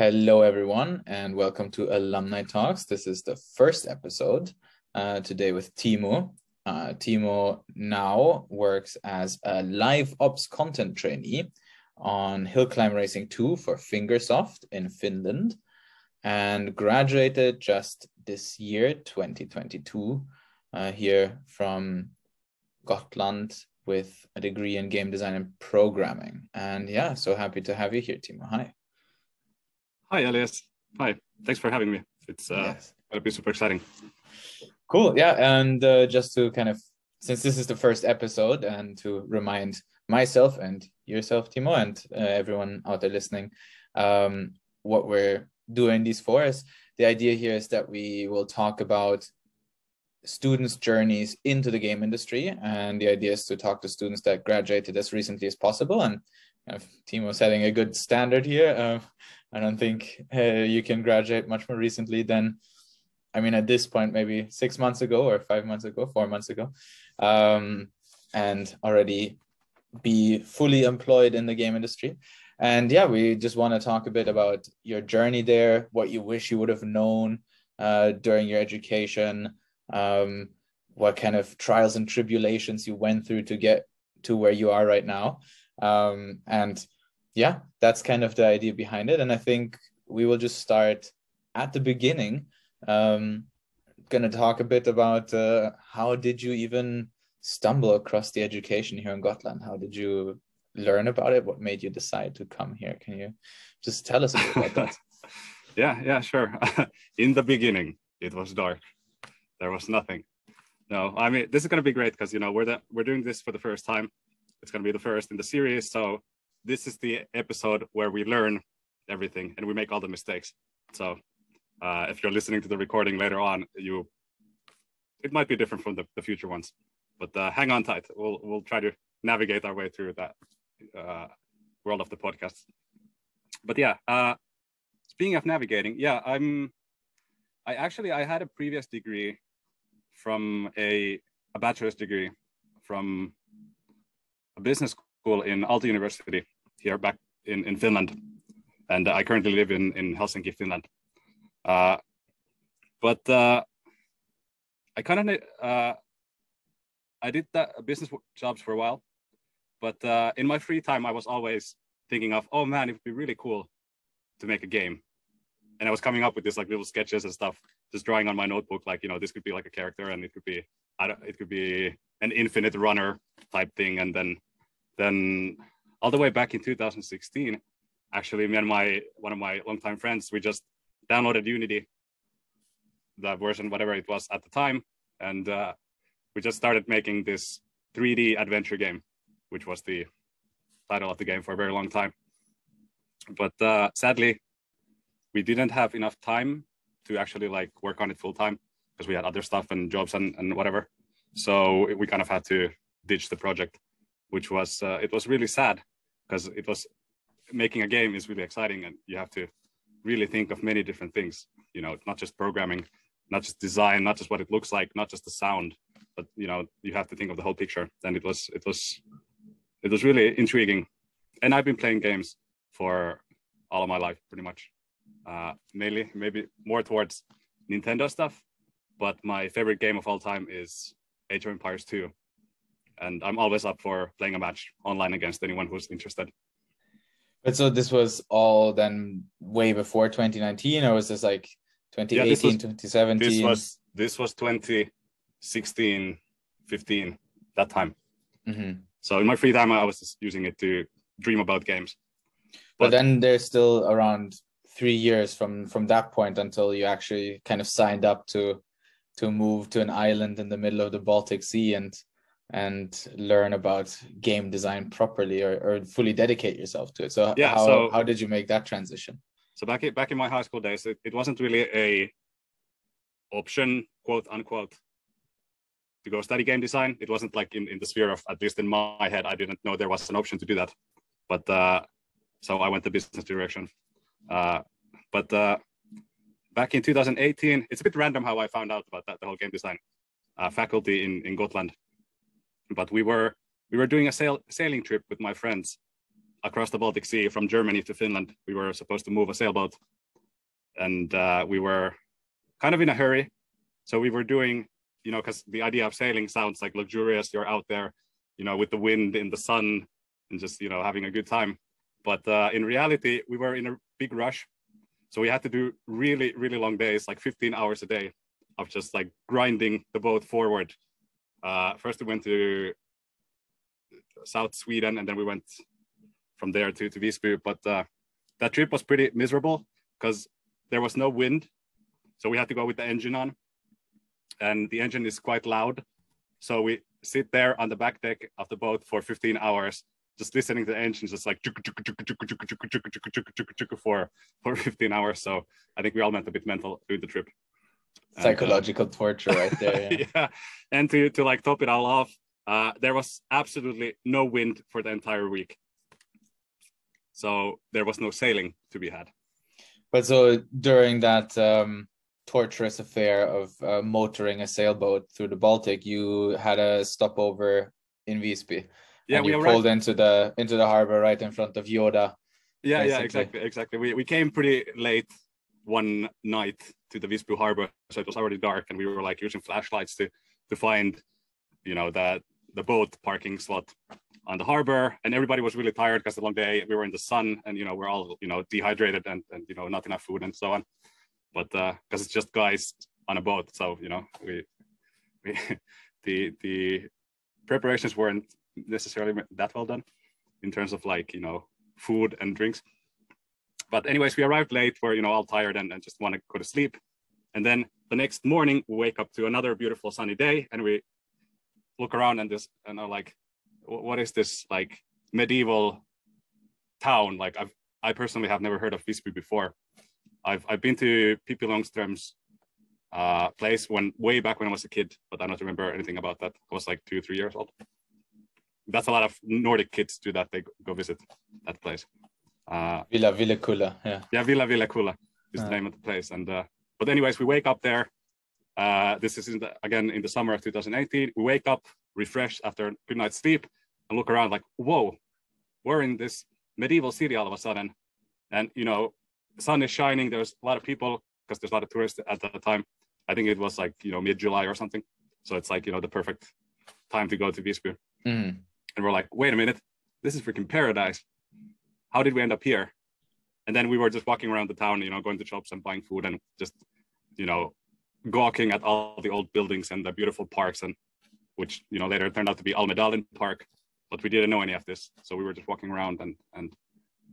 Hello, everyone, and welcome to Alumni Talks. This is the first episode uh, today with Teemu. Uh, Teemu now works as a live ops content trainee on Hill Climb Racing 2 for Fingersoft in Finland and graduated just this year, 2022, uh, here from Gotland with a degree in game design and programming. And yeah, so happy to have you here, Teemu. Hi. Hi, Elias. Hi. Thanks for having me. It's uh, yes. going to be super exciting. Cool. Yeah. And uh, just to kind of, since this is the first episode, and to remind myself and yourself, Teemu, and uh, everyone out there listening, um, what we're doing these for is the idea here is that we will talk about students' journeys into the game industry. And the idea is to talk to students that graduated as recently as possible. And uh, Teemu setting a good standard here. Uh, I don't think uh, you can graduate much more recently than, I mean, at this point, maybe six months ago or five months ago, four months ago, um, and already be fully employed in the game industry. And yeah, we just want to talk a bit about your journey there, what you wish you would have known uh, during your education, um, what kind of trials and tribulations you went through to get to where you are right now. Um, and yeah, that's kind of the idea behind it. And I think we will just start at the beginning. Um, going to talk a bit about uh, how did you even stumble across the education here in Gotland? How did you learn about it? What made you decide to come here? Can you just tell us a bit about that? yeah, yeah, sure. in the beginning, it was dark. There was nothing. No, I mean this is going to be great because you know we're the, we're doing this for the first time. It's going to be the first in the series, so this is the episode where we learn everything and we make all the mistakes. So uh, if you're listening to the recording later on, you it might be different from the, the future ones, but uh, hang on tight. We'll we'll try to navigate our way through that uh, world of the podcast. But yeah, uh, speaking of navigating, yeah, I'm. I actually I had a previous degree from a a bachelor's degree from a business school in Aalto University here back in, in Finland. And I currently live in, in Helsinki, Finland. Uh, but uh, I kind of, uh, I did that business jobs for a while. But uh, in my free time, I was always thinking of, oh man, it would be really cool to make a game. And I was coming up with this like little sketches and stuff, just drawing on my notebook, like, you know, this could be like a character and it could be, I don't, it could be an infinite runner type thing. And then then all the way back in 2016, actually, me and my one of my longtime friends, we just downloaded Unity, the version whatever it was at the time, and uh, we just started making this 3D adventure game, which was the title of the game for a very long time. But uh, sadly, we didn't have enough time to actually like work on it full time because we had other stuff and jobs and, and whatever. So we kind of had to ditch the project which was uh, it was really sad because it was making a game is really exciting and you have to really think of many different things you know not just programming not just design not just what it looks like not just the sound but you know you have to think of the whole picture. And it was it was it was really intriguing. And i've been playing games for all of my life pretty much. Uh, mainly maybe more towards nintendo stuff but my favorite game of all time is age of empires 2 and I'm always up for playing a match online against anyone who's interested. But so this was all then way before 2019, or was this like 2018, yeah, this was, 2017? This was this was 2016, 15, that time. Mm-hmm. So in my free time, I was just using it to dream about games. But, but then there's still around three years from from that point until you actually kind of signed up to to move to an island in the middle of the Baltic Sea and and learn about game design properly or, or fully dedicate yourself to it. So yeah how, so, how did you make that transition? So back in, back in my high school days it, it wasn't really a option quote unquote to go study game design. It wasn't like in, in the sphere of at least in my head i didn't know there was an option to do that. But uh, so i went the business direction. Uh, but uh, back in 2018 it's a bit random how i found out about that the whole game design uh, faculty in, in gotland but we were we were doing a sail, sailing trip with my friends across the Baltic Sea from Germany to Finland. We were supposed to move a sailboat, and uh, we were kind of in a hurry. So we were doing, you know, because the idea of sailing sounds like luxurious. You're out there, you know, with the wind in the sun and just, you know, having a good time. But uh, in reality, we were in a big rush. So we had to do really, really long days, like 15 hours a day of just like grinding the boat forward. Uh, first, we went to South Sweden and then we went from there to, to Visby. But uh, that trip was pretty miserable because there was no wind. So we had to go with the engine on. And the engine is quite loud. So we sit there on the back deck of the boat for 15 hours, just listening to the engine, just like for, for 15 hours. So I think we all went a bit mental through the trip. Psychological and, uh, torture right there. Yeah. yeah. And to, to like top it all off, uh, there was absolutely no wind for the entire week. So there was no sailing to be had. But so during that um, torturous affair of uh, motoring a sailboat through the Baltic, you had a stopover in Visby. Yeah, we pulled into the into the harbor right in front of Yoda. Yeah, basically. yeah, exactly, exactly. We we came pretty late one night to the Visby harbor, so it was already dark, and we were like using flashlights to to find, you know, that the boat parking slot on the harbor and everybody was really tired because the long day we were in the sun and you know we're all you know dehydrated and, and you know not enough food and so on but uh because it's just guys on a boat so you know we we the the preparations weren't necessarily that well done in terms of like you know food and drinks but anyways we arrived late we're you know all tired and, and just want to go to sleep and then the next morning we wake up to another beautiful sunny day and we look around and this and are like what is this like medieval town? Like I've I personally have never heard of Visby before. I've I've been to Pippi Långstrump's uh, place when way back when I was a kid, but I don't remember anything about that. I was like two, three years old. That's a lot of Nordic kids do that. They go visit that place. Uh, Villa Villekulla, yeah. Yeah, Villa Villekulla is uh. the name of the place. And uh, but anyways, we wake up there. Uh, this is in the, again in the summer of 2018. We wake up refreshed after a good night's sleep, and look around like, whoa, we're in this medieval city all of a sudden. And, you know, the sun is shining. There's a lot of people because there's a lot of tourists at that time. I think it was like, you know, mid July or something. So it's like, you know, the perfect time to go to Visby. Mm. And we're like, wait a minute, this is freaking paradise. How did we end up here? And then we were just walking around the town, you know, going to shops and buying food and just, you know, gawking at all the old buildings and the beautiful parks and which you know later turned out to be Almedalen Park but we didn't know any of this. So we were just walking around and, and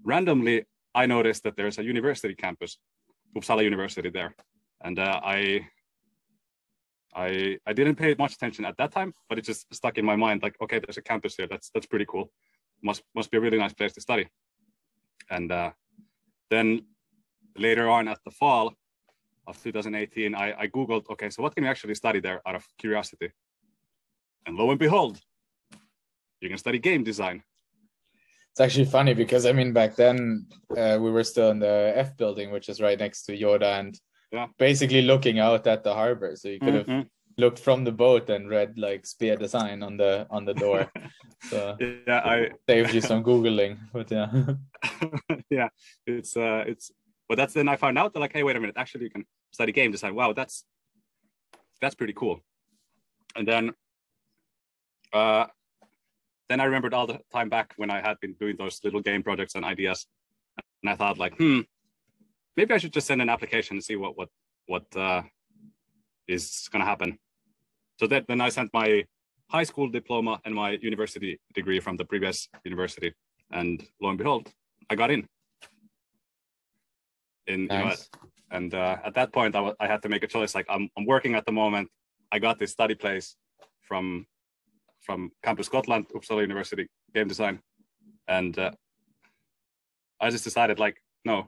randomly I noticed that there's a university campus, Uppsala University there. And uh, I, I, I didn't pay much attention at that time, but it just stuck in my mind like, okay, there's a campus here. That's, that's pretty cool. Must, must be a really nice place to study. And uh, then later on at the fall of 2018, I, I Googled, okay, so what can we actually study there out of curiosity? And lo and behold, you can study game design. It's actually funny because I mean back then uh, we were still in the F building, which is right next to Yoda, and yeah. basically looking out at the harbor. So you could have mm-hmm. looked from the boat and read like spear design on the on the door. so yeah, I saved you some googling, but yeah, yeah, it's uh, it's. But that's then I found out that like, hey, wait a minute, actually you can study game design. Wow, that's that's pretty cool. And then uh, then I remembered all the time back when I had been doing those little game projects and ideas, and I thought like, hmm, maybe I should just send an application and see what what what uh, is going to happen. So that then I sent my high school diploma and my university degree from the previous university, and lo and behold, I got in. In nice. you know, and uh, at that point, I, I had to make a choice. Like I'm, I'm working at the moment. I got this study place from from Campus Gotland, Uppsala University, game design, and uh, I just decided like, no,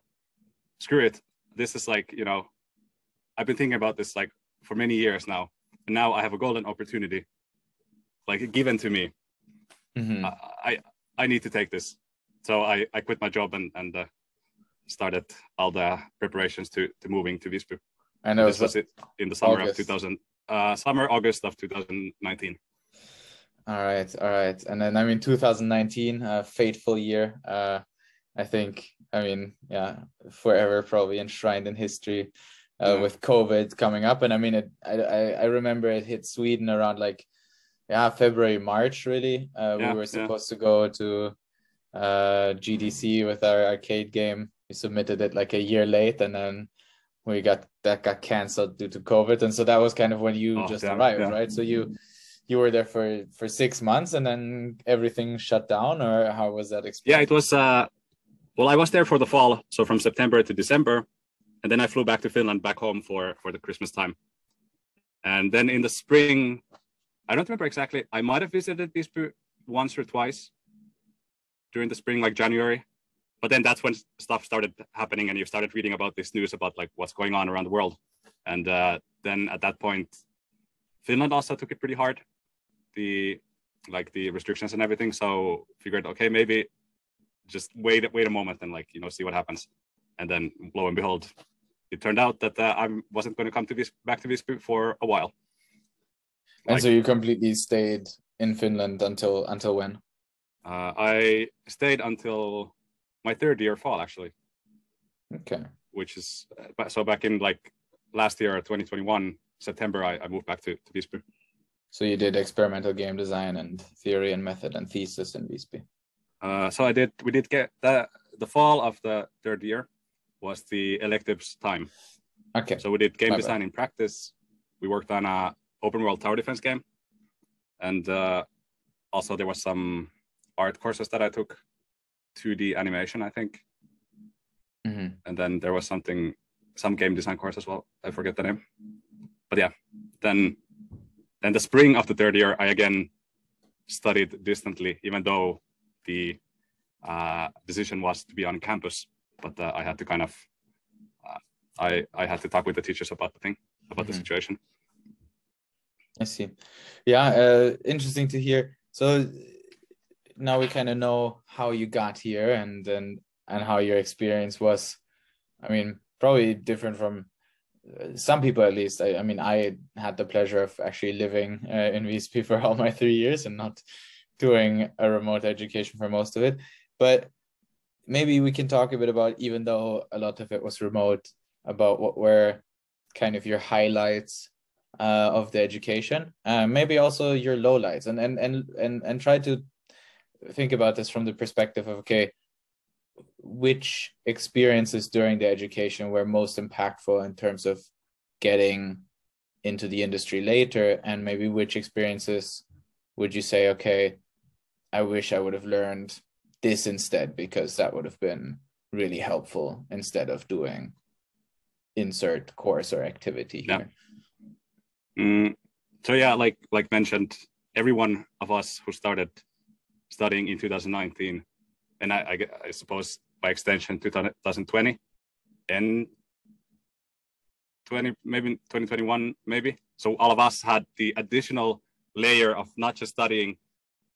screw it. This is like you know, I've been thinking about this like for many years now, and now I have a golden opportunity, like given to me. Mm-hmm. I, I, I need to take this, so I I quit my job and and uh, started all the preparations to to moving to Visby. I know this was it in the summer August. of 2000, uh, summer August of 2019. All right, all right, and then I mean 2019, a fateful year. Uh, I think I mean yeah, forever probably enshrined in history. Uh, yeah. With COVID coming up, and I mean, it. I, I remember it hit Sweden around like, yeah, February, March. Really, uh, yeah, we were supposed yeah. to go to uh, GDC with our arcade game. We submitted it like a year late, and then we got that got canceled due to COVID, and so that was kind of when you oh, just arrived, right? So you you were there for for six months, and then everything shut down, or how was that experience? Yeah, it was. Uh, well, I was there for the fall, so from September to December, and then I flew back to Finland, back home for for the Christmas time, and then in the spring, I don't remember exactly. I might have visited Visby once or twice during the spring, like January, but then that's when stuff started happening and you started reading about this news about like what's going on around the world and uh, then at that point finland also took it pretty hard the like the restrictions and everything so figured okay maybe just wait wait a moment and like you know see what happens and then lo and behold it turned out that uh, i wasn't going to come to this back to this for a while and like, so you completely stayed in finland until until when uh, i stayed until my third year fall actually. Okay. Which is so back in like last year, 2021 September, I, I moved back to to Visby. So you did experimental game design and theory and method and thesis in Visby. Uh, so I did. We did get the the fall of the third year was the electives time. Okay. So we did game My design bad. in practice. We worked on a open world tower defense game, and uh, also there was some art courses that I took 2D animation, I think. Mm-hmm. And then there was something, some game design course as well. I forget the name. But yeah, then then the spring of the third year, I again studied distantly, even though the uh, decision was to be on campus. But uh, I had to kind of, uh, I I had to talk with the teachers about the thing, about mm-hmm. the situation. I see. Yeah, uh, interesting to hear. So now we kind of know how you got here and and and how your experience was i mean probably different from some people at least I, I mean i had the pleasure of actually living uh, in Visby for all my three years and not doing a remote education for most of it. But maybe we can talk a bit about even though a lot of it was remote about what were kind of your highlights uh, of the education uh, maybe also your lowlights. And and and and, and try to think about this from the perspective of okay which experiences during the education were most impactful in terms of getting into the industry later? And maybe which experiences would you say okay i wish i would have learned this instead because that would have been really helpful instead of doing insert course or activity here. yeah mm, so yeah like like mentioned every one of us who started studying in 2019, and I, I, I suppose by extension 2020 and 20 maybe 2021 maybe. So all of us had the additional layer of not just studying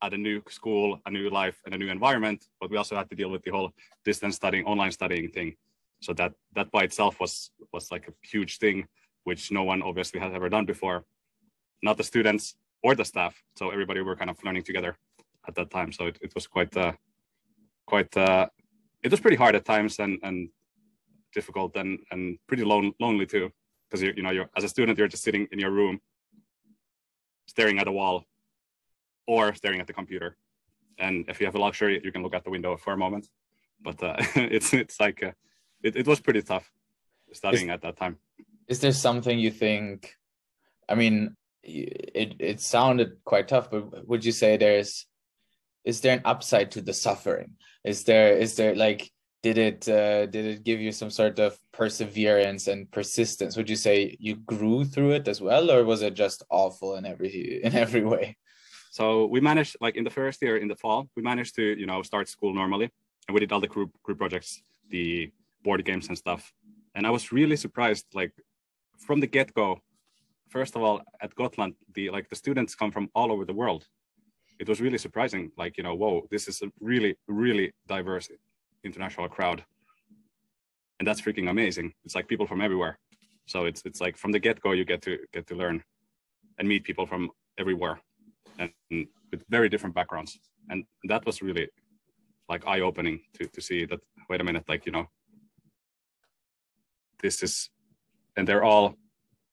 at a new school, a new life, and a new environment, but we also had to deal with the whole distance studying, online studying thing. So that that by itself was was like a huge thing, which no one obviously has ever done before, not the students or the staff. So everybody were kind of learning together at that time. So it, it was quite uh, quite uh, it was pretty hard at times and and difficult and and pretty lone, lonely too because you you know you're as a student you're just sitting in your room staring at a wall or staring at the computer. And if you have a luxury you can look out the window for a moment. But uh, it's it's like uh, it, it was pretty tough studying is, at that time. Is there something you think i mean it it sounded quite tough but would you say there's is there an upside to the suffering? Is there is there like did it uh, did it give you some sort of perseverance and persistence? Would you say you grew through it as well or was it just awful in every in every way so we managed like in the first year in the fall we managed to you know start school normally and we did all the group group projects the board games and stuff and i was really surprised like from the get-go first of all at gotland the like the students come from all over the world it was really surprising. Like, you know, whoa, this is a really, really diverse international crowd. And that's freaking amazing. It's like people from everywhere. So it's it's like from the get-go you get to get to learn and meet people from everywhere. And, with very different backgrounds. And that was really like eye-opening to, to see that, wait a minute, like, you know, this is, and they're all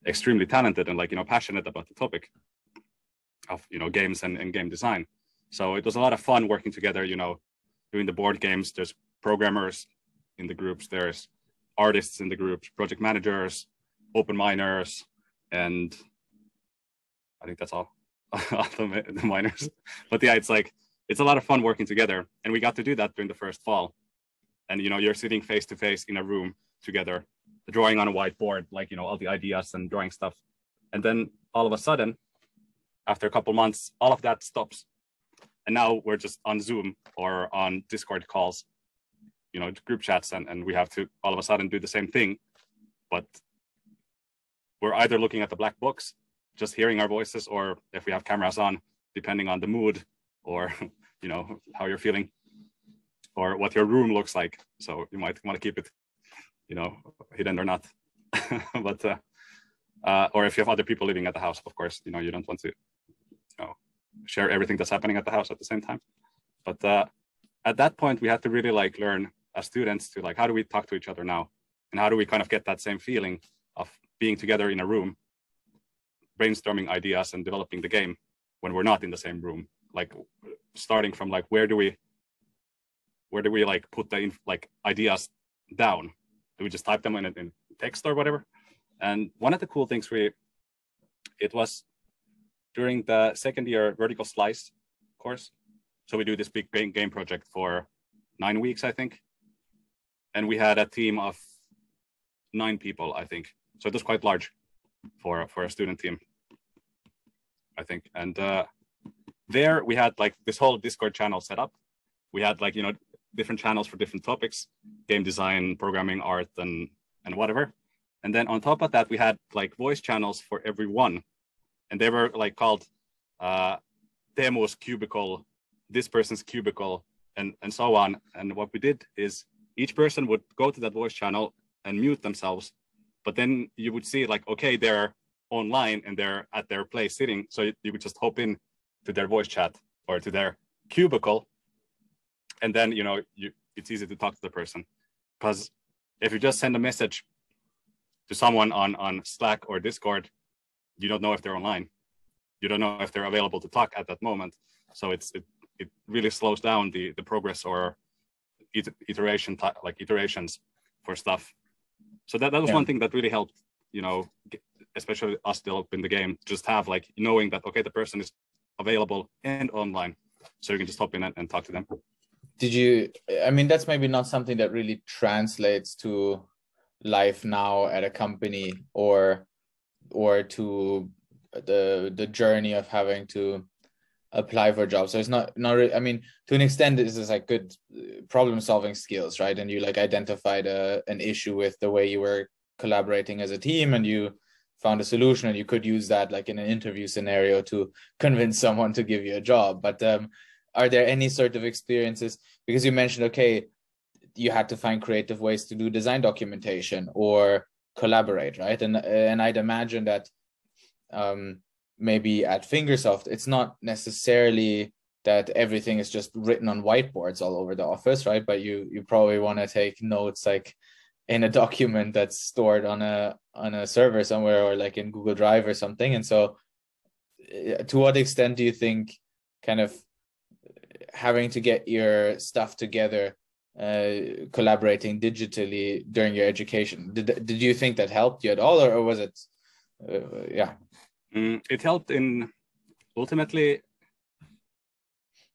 extremely talented and like, you know, passionate about the topic of, you know, games and, and game design. So it was a lot of fun working together, you know, doing the board games. There's programmers in the groups, there's artists in the groups, project managers, open miners, and I think that's all, the, the miners. But yeah, it's like it's a lot of fun working together, and we got to do that during the first fall. And you know, you're sitting face to face in a room together, drawing on a whiteboard, like you know, all the ideas and drawing stuff, and then all of a sudden, after a couple months, all of that stops, and now we're just on Zoom or on Discord calls, you know, group chats, and and we have to all of a sudden do the same thing, but we're either looking at the black books, just hearing our voices, or if we have cameras on, depending on the mood or you know how you're feeling or what your room looks like. So you might want to keep it, you know, hidden or not. but uh, uh, or if you have other people living at the house, of course, you know, you don't want to, you know, share everything that's happening at the house at the same time. But uh, at that point, we had to really like learn as students to like how do we talk to each other now, and how do we kind of get that same feeling of being together in a room, brainstorming ideas and developing the game when we're not in the same room. Like starting from like where do we where do we like put the like ideas down? Do we just type them in, in text or whatever? And one of the cool things we it was during the second year vertical slice course. So we do this big game project for nine weeks, I think. And we had a team of nine people, I think. So it was quite large for for a student team, I think. And uh, there we had like this whole Discord channel set up. We had like you know different channels for different topics, game design, programming, art, and and whatever. And then on top of that, we had like voice channels for everyone, and they were like called uh, Teemu's cubicle, this person's cubicle, and and so on. And what we did is each person would go to that voice channel and mute themselves but then you would see like okay they're online and they're at their place sitting. So you, you would just hop in to their voice chat or to their cubicle. And then you know you it's easy to talk to the person. Because if you just send a message to someone on on slack or discord you don't know if they're online. You don't know if they're available to talk at that moment. So it's it, it really slows down the the progress or iteration like iterations for stuff. So that, that was yeah. one thing that really helped, you know, especially us developing the game, just have like knowing that, okay, the person is available and online. So you can just hop in and, and talk to them. Did you, I mean, that's maybe not something that really translates to life now at a company or, or to the, the journey of having to apply for jobs. So it's not not really, I mean, to an extent, this is like good uh, problem solving skills, right? And you like identified a, an issue with the way you were collaborating as a team, and you found a solution, and you could use that like in an interview scenario to convince someone to give you a job. But um, are there any sort of experiences? Because you mentioned, okay, you had to find creative ways to do design documentation or collaborate, right? And and I'd imagine that um, maybe at Fingersoft, it's not necessarily that everything is just written on whiteboards all over the office, right? But you you probably want to take notes like in a document that's stored on a on a server somewhere or like in Google Drive or something. And so, eh, to what extent do you think kind of having to get your stuff together, uh, collaborating digitally during your education, did did you think that helped you at all, or, or was it, uh, yeah? Mm, it helped in ultimately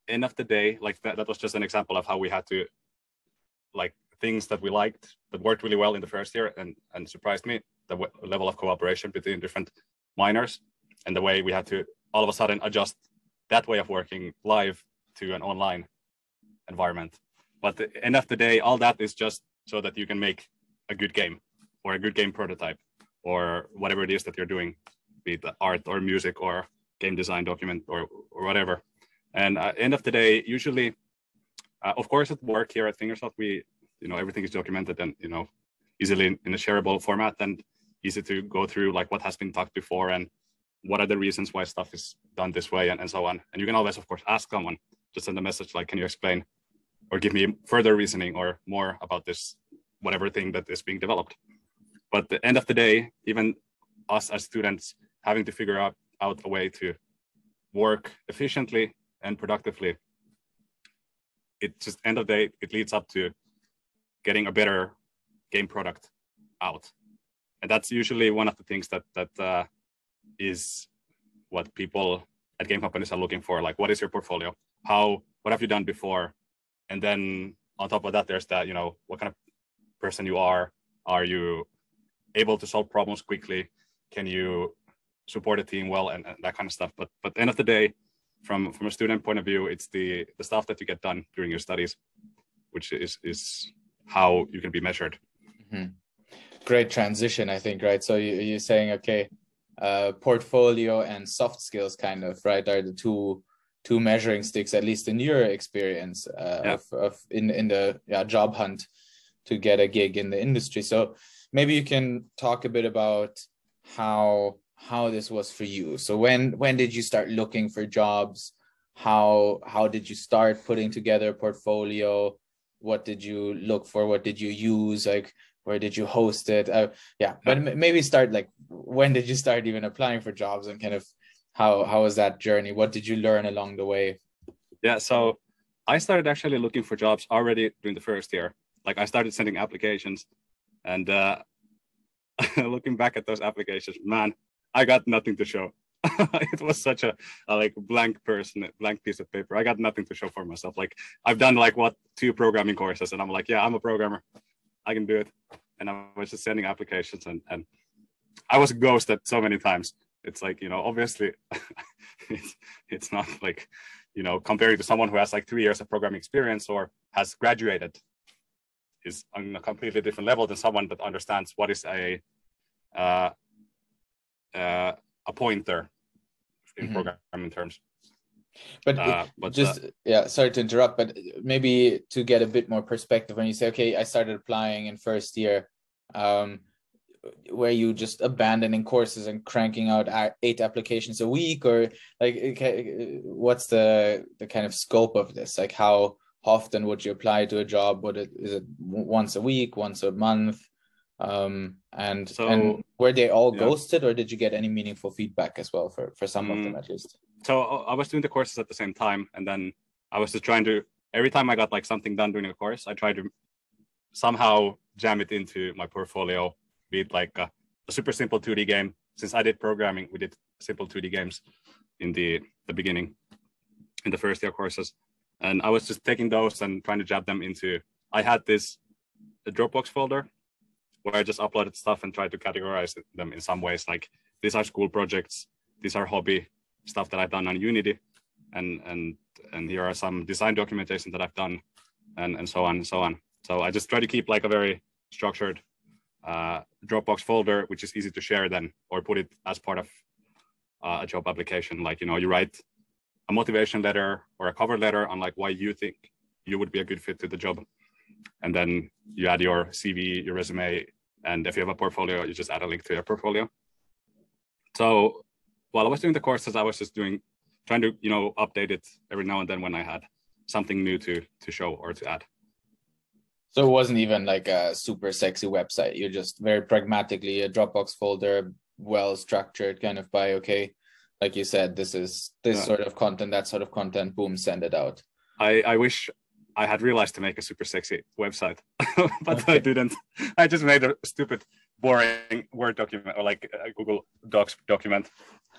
end of the day like that, that was just an example of how we had to like things that we liked that worked really well in the first year and and surprised me the w- level of cooperation between different miners and the way we had to all of a sudden adjust that way of working live to an online environment but the end of the day all that is just so that you can make a good game or a good game prototype or whatever it is that you're doing be it art or music or game design document or, or whatever. And uh, end of the day, usually, uh, of course, at work here at Fingersoft, we, you know, everything is documented and, you know, easily in, in a shareable format and easy to go through like what has been talked before and what are the reasons why stuff is done this way and, and so on. And you can always, of course, ask someone, just send a message like, can you explain or give me further reasoning or more about this, whatever thing that is being developed. But the end of the day, even us as students having to figure out, out a way to work efficiently and productively, it just end of the day, it leads up to getting a better game product out. And that's usually one of the things that that uh, is what people at game companies are looking for. Like, what is your portfolio? How? What have you done before? And then on top of that, there's that you know what kind of person you are. Are you able to solve problems quickly? Can you support a team well and, and that kind of stuff? But but end of the day, from from a student point of view, it's the the stuff that you get done during your studies, which is is how you can be measured. Mm-hmm. Great transition, I think. Right. So you, you're saying, okay, uh, portfolio and soft skills, kind of right, are the two two measuring sticks, at least in your experience uh, yeah. of, of in in the yeah, job hunt to get a gig in the industry. So maybe you can talk a bit about how how this was for you. So when when did you start looking for jobs? How how did you start putting together a portfolio? What did you look for? What did you use? Like where did you host it? Uh, yeah, but maybe start like when did you start even applying for jobs and kind of how how was that journey? What did you learn along the way? Yeah, so I started actually looking for jobs already during the first year. Like I started sending applications, and uh, looking back at those applications, man, I got nothing to show. it was such a, a, like blank person, blank piece of paper. I got nothing to show for myself. Like I've done like what two programming courses, and I'm like, yeah, I'm a programmer. I can do it. And I was just sending applications, and and I was ghosted so many times. It's like you know, obviously, it's it's not like you know, comparing to someone who has like three years of programming experience or has graduated is on a completely different level than someone that understands what is a uh, uh, a pointer in mm-hmm. programming terms. But, uh, but just uh, yeah, sorry to interrupt, but maybe to get a bit more perspective, when you say, okay, I started applying in first year, um, where you just abandoning courses and cranking out eight applications a week, or like, what's the the kind of scope of this? Like, how often would you apply to a job? Would it is it once a week, once a month? Um, and so, and were they all yeah. ghosted, or did you get any meaningful feedback as well for for some mm, of them mm. at least? So I was doing the courses at the same time, and then I was just trying to every time I got like something done during a course, I tried to somehow jam it into my portfolio, be it like a, a super simple 2D game. Since I did programming, we did simple 2D games in the the beginning in the first year courses and I was just taking those and trying to jab them into. I had this Dropbox folder where I just uploaded stuff and tried to categorize them in some ways. Like these are school projects, these are hobby stuff that I've done on Unity, and and and here are some design documentation that I've done, and and so on and so on. So I just try to keep like a very structured uh, Dropbox folder, which is easy to share then, or put it as part of uh, a job application. Like you know, you write a motivation letter or a cover letter on like why you think you would be a good fit to the job. And then you add your CV, your resume, and if you have a portfolio, you just add a link to your portfolio. So while I was doing the courses, I was just doing trying to you know update it every now and then when I had something new to to show or to add. So it wasn't even like a super sexy website. You're just very pragmatically a Dropbox folder, well structured, kind of by okay, like you said, this is this yeah. sort of content, that sort of content, boom, send it out. I, I wish I had realized to make a super sexy website, but okay. I didn't. I just made a stupid, boring Word document or like a Google Docs document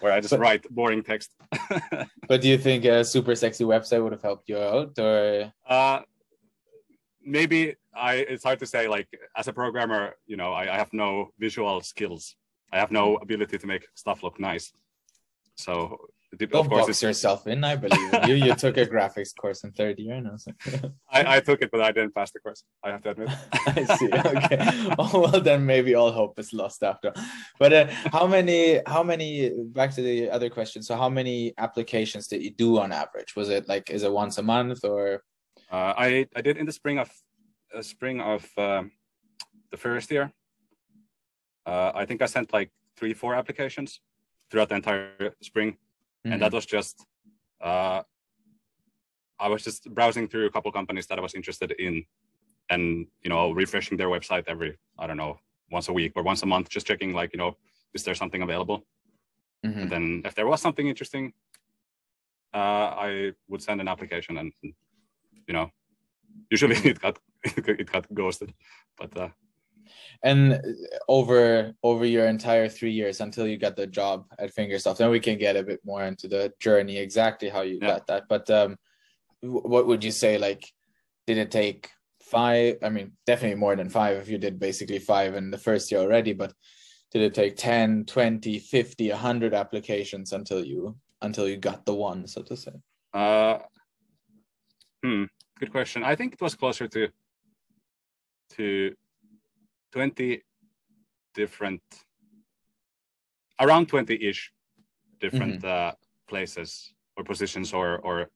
where I just but, write boring text. but do you think a super sexy website would have helped you out, or? Uh, maybe I. It's hard to say. Like as a programmer, you know, I, I have no visual skills. I have no ability to make stuff look nice. So Don't of course, box yourself in. I believe you. You took a graphics course in third year, and I was like, I, I took it, but I didn't pass the course. I have to admit. I see. Okay. oh, well, then maybe all hope is lost after. But uh, how many? How many? Back to the other question. So, how many applications did you do on average? Was it like is it once a month or? Uh, I I did in the spring of uh, spring of um, the first year. Uh, I think I sent like three four applications throughout the entire spring, mm-hmm. and that was just uh, I was just browsing through a couple companies that I was interested in, and you know refreshing their website every I don't know once a week or once a month, just checking like you know is there something available, mm-hmm. and then if there was something interesting, uh, I would send an application, and you know usually it got it got ghosted, but. Uh, and over over your entire three years until you got the job at fingersoft. Then we can get a bit more into the journey exactly how you yeah. got that. But um what would you say like did it take five i mean definitely more than five if you did basically five in the first year already but did it take 10 20 50 100 applications until you until you got the one so to say? Uh hmm good question. I think it was closer to to 20 different around 20-ish different mm-hmm. uh, places or positions or or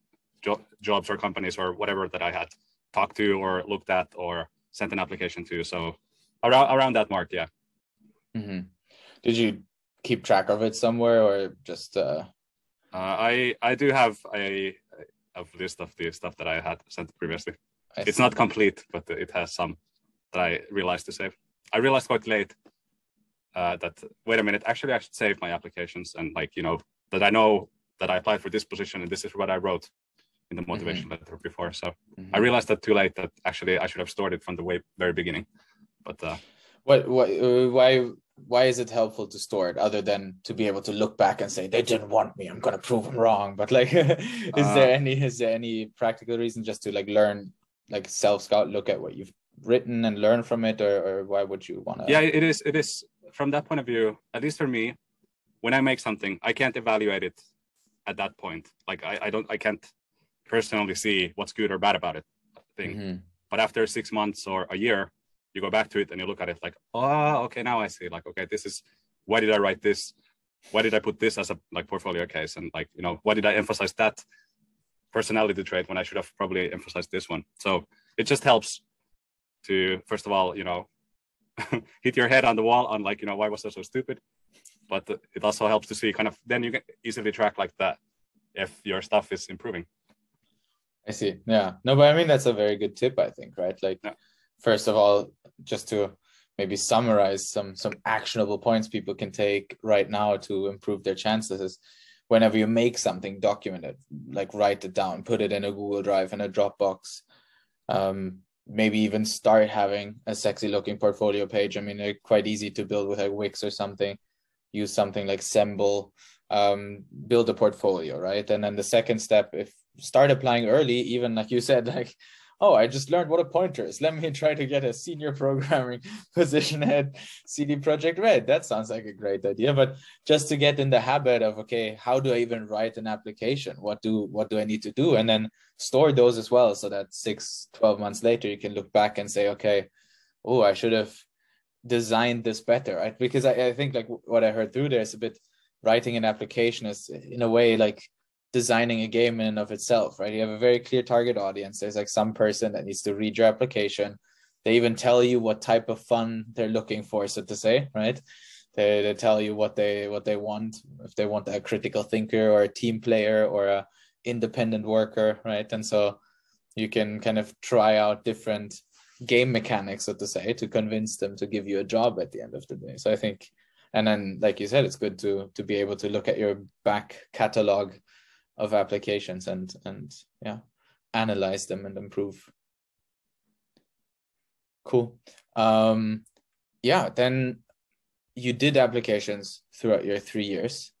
jo- jobs or companies or whatever that I had talked to or looked at or sent an application to. So around around that mark, yeah. Mm-hmm. Did you keep track of it somewhere or just? Uh... Uh, I I do have a, a list of the stuff that I had sent previously. I it's see. not complete, but it has some that I realized to save. I realized quite late uh, that wait a minute, actually I should save my applications and like you know that I know that I applied for this position and this is what I wrote in the motivation mm-hmm. letter before. So mm-hmm. I realized that too late that actually I should have stored it from the way very beginning. But uh, what what uh, why why is it helpful to store it other than to be able to look back and say they didn't want me i'm going to prove them wrong but like is uh, there any is there any practical reason just to like learn like self scout look at what you've written and learn from it or, or why would you want to yeah it is it is from that point of view at least for me when i make something i can't evaluate it at that point. Like i, I don't i can't personally see what's good or bad about it thing. Mm-hmm. but after six months or a year you go back to it and you look at it like oh okay now i see like okay this is why did i write this? Why did i put this as a like portfolio case? And like you know why did i emphasize that personality trait when i should have probably emphasized this one? So it just helps to first of all you know hit your head on the wall on like you know why was I so stupid? But it also helps to see kind of then you can easily track like that if your stuff is improving. I see. Yeah. No but i mean that's a very good tip i think right? Like yeah. first of all just to maybe summarize some some actionable points people can take right now to improve their chances is whenever you make something document it like write it down put it in a google drive in a dropbox um, maybe even start having a sexy looking portfolio page. I mean, they're quite easy to build with like Wix or something. Use something like Semble, um, build a portfolio, right? And then the second step, if start applying early, even like you said, like oh, I just learned what a pointer is. Let me try to get a senior programming position at CD Projekt Red. That sounds like a great idea. But just to get in the habit of, okay, how do I even write an application? What do what do I need to do? And then store those as well so that six, 12 months later you can look back and say, okay, oh, I should have designed this better. Right. Because I, I think like what I heard through there is a bit writing an application is in a way like designing a game in and of itself, right? You have a very clear target audience. There's like some person that needs to read your application. They even tell you what type of fun they're looking for, so to say, right? They, they tell you what they what they want. If they want a critical thinker or a team player or a independent worker, right? And so you can kind of try out different game mechanics, so to say, to convince them to give you a job at the end of the day. So I think, and then like you said, it's good to to be able to look at your back catalog of applications and and yeah analyze them and improve. Cool. Um yeah then you did applications throughout your three years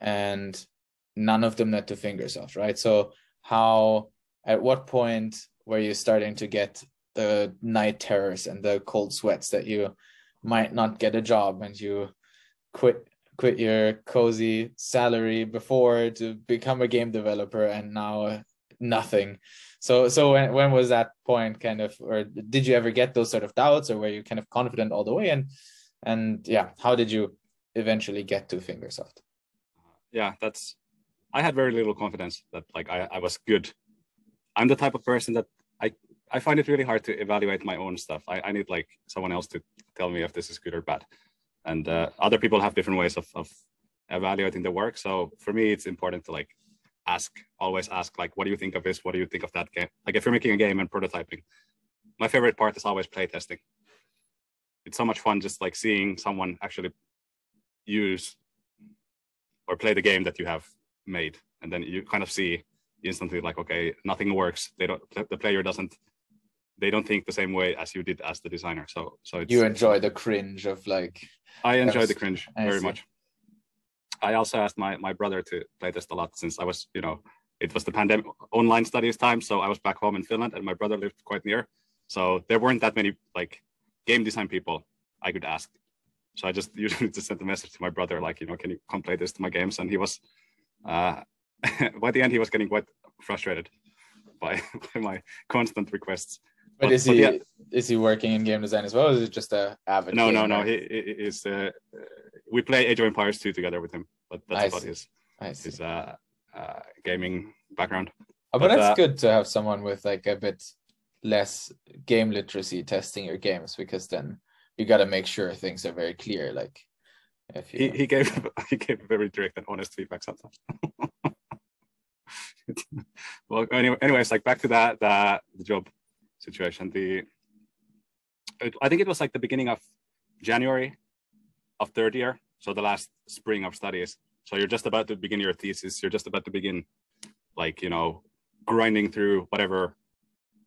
and none of them led to fingersoft right? So how at what point were you starting to get the night terrors and the cold sweats that you might not get a job and you quit quit your cozy salary before to become a game developer and now nothing. So so when, when was that point kind of or did you ever get those sort of doubts or were you kind of confident all the way? And and yeah how did you eventually get to fingersoft? Yeah that's i had very little confidence that like i, I was good. I'm the type of person that i i find it really hard to evaluate my own stuff. I, I need like someone else to tell me if this is good or bad and uh, other people have different ways of, of evaluating the work. So for me, it's important to like ask, always ask, like, what do you think of this? What do you think of that game? Like if you're making a game and prototyping, my favorite part is always playtesting. It's so much fun just like seeing someone actually use or play the game that you have made, and then you kind of see instantly like, okay, nothing works. They don't. The player doesn't. They don't think the same way as you did as the designer. So, so you enjoy the cringe of like. I enjoy the cringe very much. I also asked my my brother to play this a lot since I was, you know, it was the pandemic online studies time, so I was back home in Finland, and my brother lived quite near, so there weren't that many like game design people I could ask. So I just usually just sent a message to my brother, like, you know, can you come play this to my games? And he was, uh, by the end, he was getting quite frustrated by, by my constant requests. But, but is he yeah. is he working in game design as well? Or is it just a avid? No, no, no. He, is. Uh, we play Age of Empires 2 together with him, but that's I about see. his his uh, uh, gaming background. Oh, but, but that's uh, good to have someone with like a bit less game literacy testing your games because then you got to make sure things are very clear. Like if you... he, he gave he gave very direct and honest feedback sometimes. well, anyway, anyways, like back to that the the job situation. The it, I think it was like the beginning of January of third year, so the last spring of studies. So you're just about to begin your thesis. You're just about to begin, like you know, grinding through whatever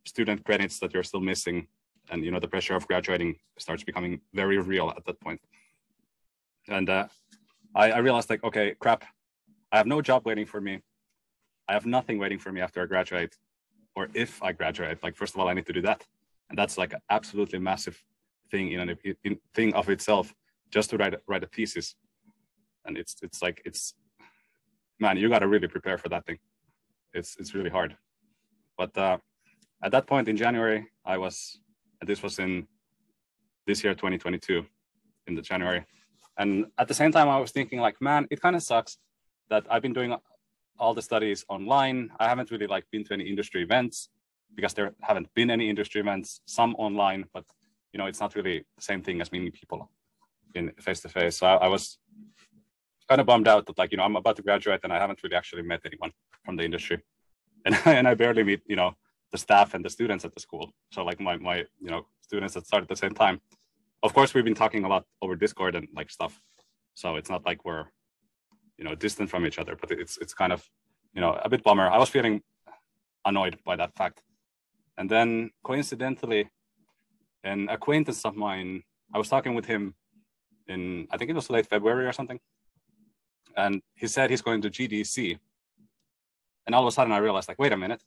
student credits that you're still missing, and you know the pressure of graduating starts becoming very real at that point. And uh, I, I realized like, okay, crap, I have no job waiting for me. I have nothing waiting for me after I graduate, or if I graduate. Like first of all, I need to do that, and that's like an absolutely massive thing in an in, thing of itself just to write write a thesis. And it's it's like it's man you got to really prepare for that thing. It's it's really hard. But uh, at that point in january i was this was in this year 2022 in the january. And at the same time i was thinking like man it kind of sucks that i've been doing all the studies online i haven't really like been to any industry events because there haven't been any industry events some online but you know it's not really the same thing as meeting people in face to face. So I, I, was kind of bummed out that like you know I'm about to graduate and I haven't really actually met anyone from the industry, and and I barely meet you know the staff and the students at the school. So like my my you know students that start at the same time. Of course, we've been talking a lot over Discord and like stuff, so it's not like we're you know distant from each other, but it's it's kind of you know a bit bummer. I was feeling annoyed by that fact, and then coincidentally, an acquaintance of mine, I was talking with him in I think it was late February or something. And he said he's going to GDC. And all of a sudden I realized like, wait a minute,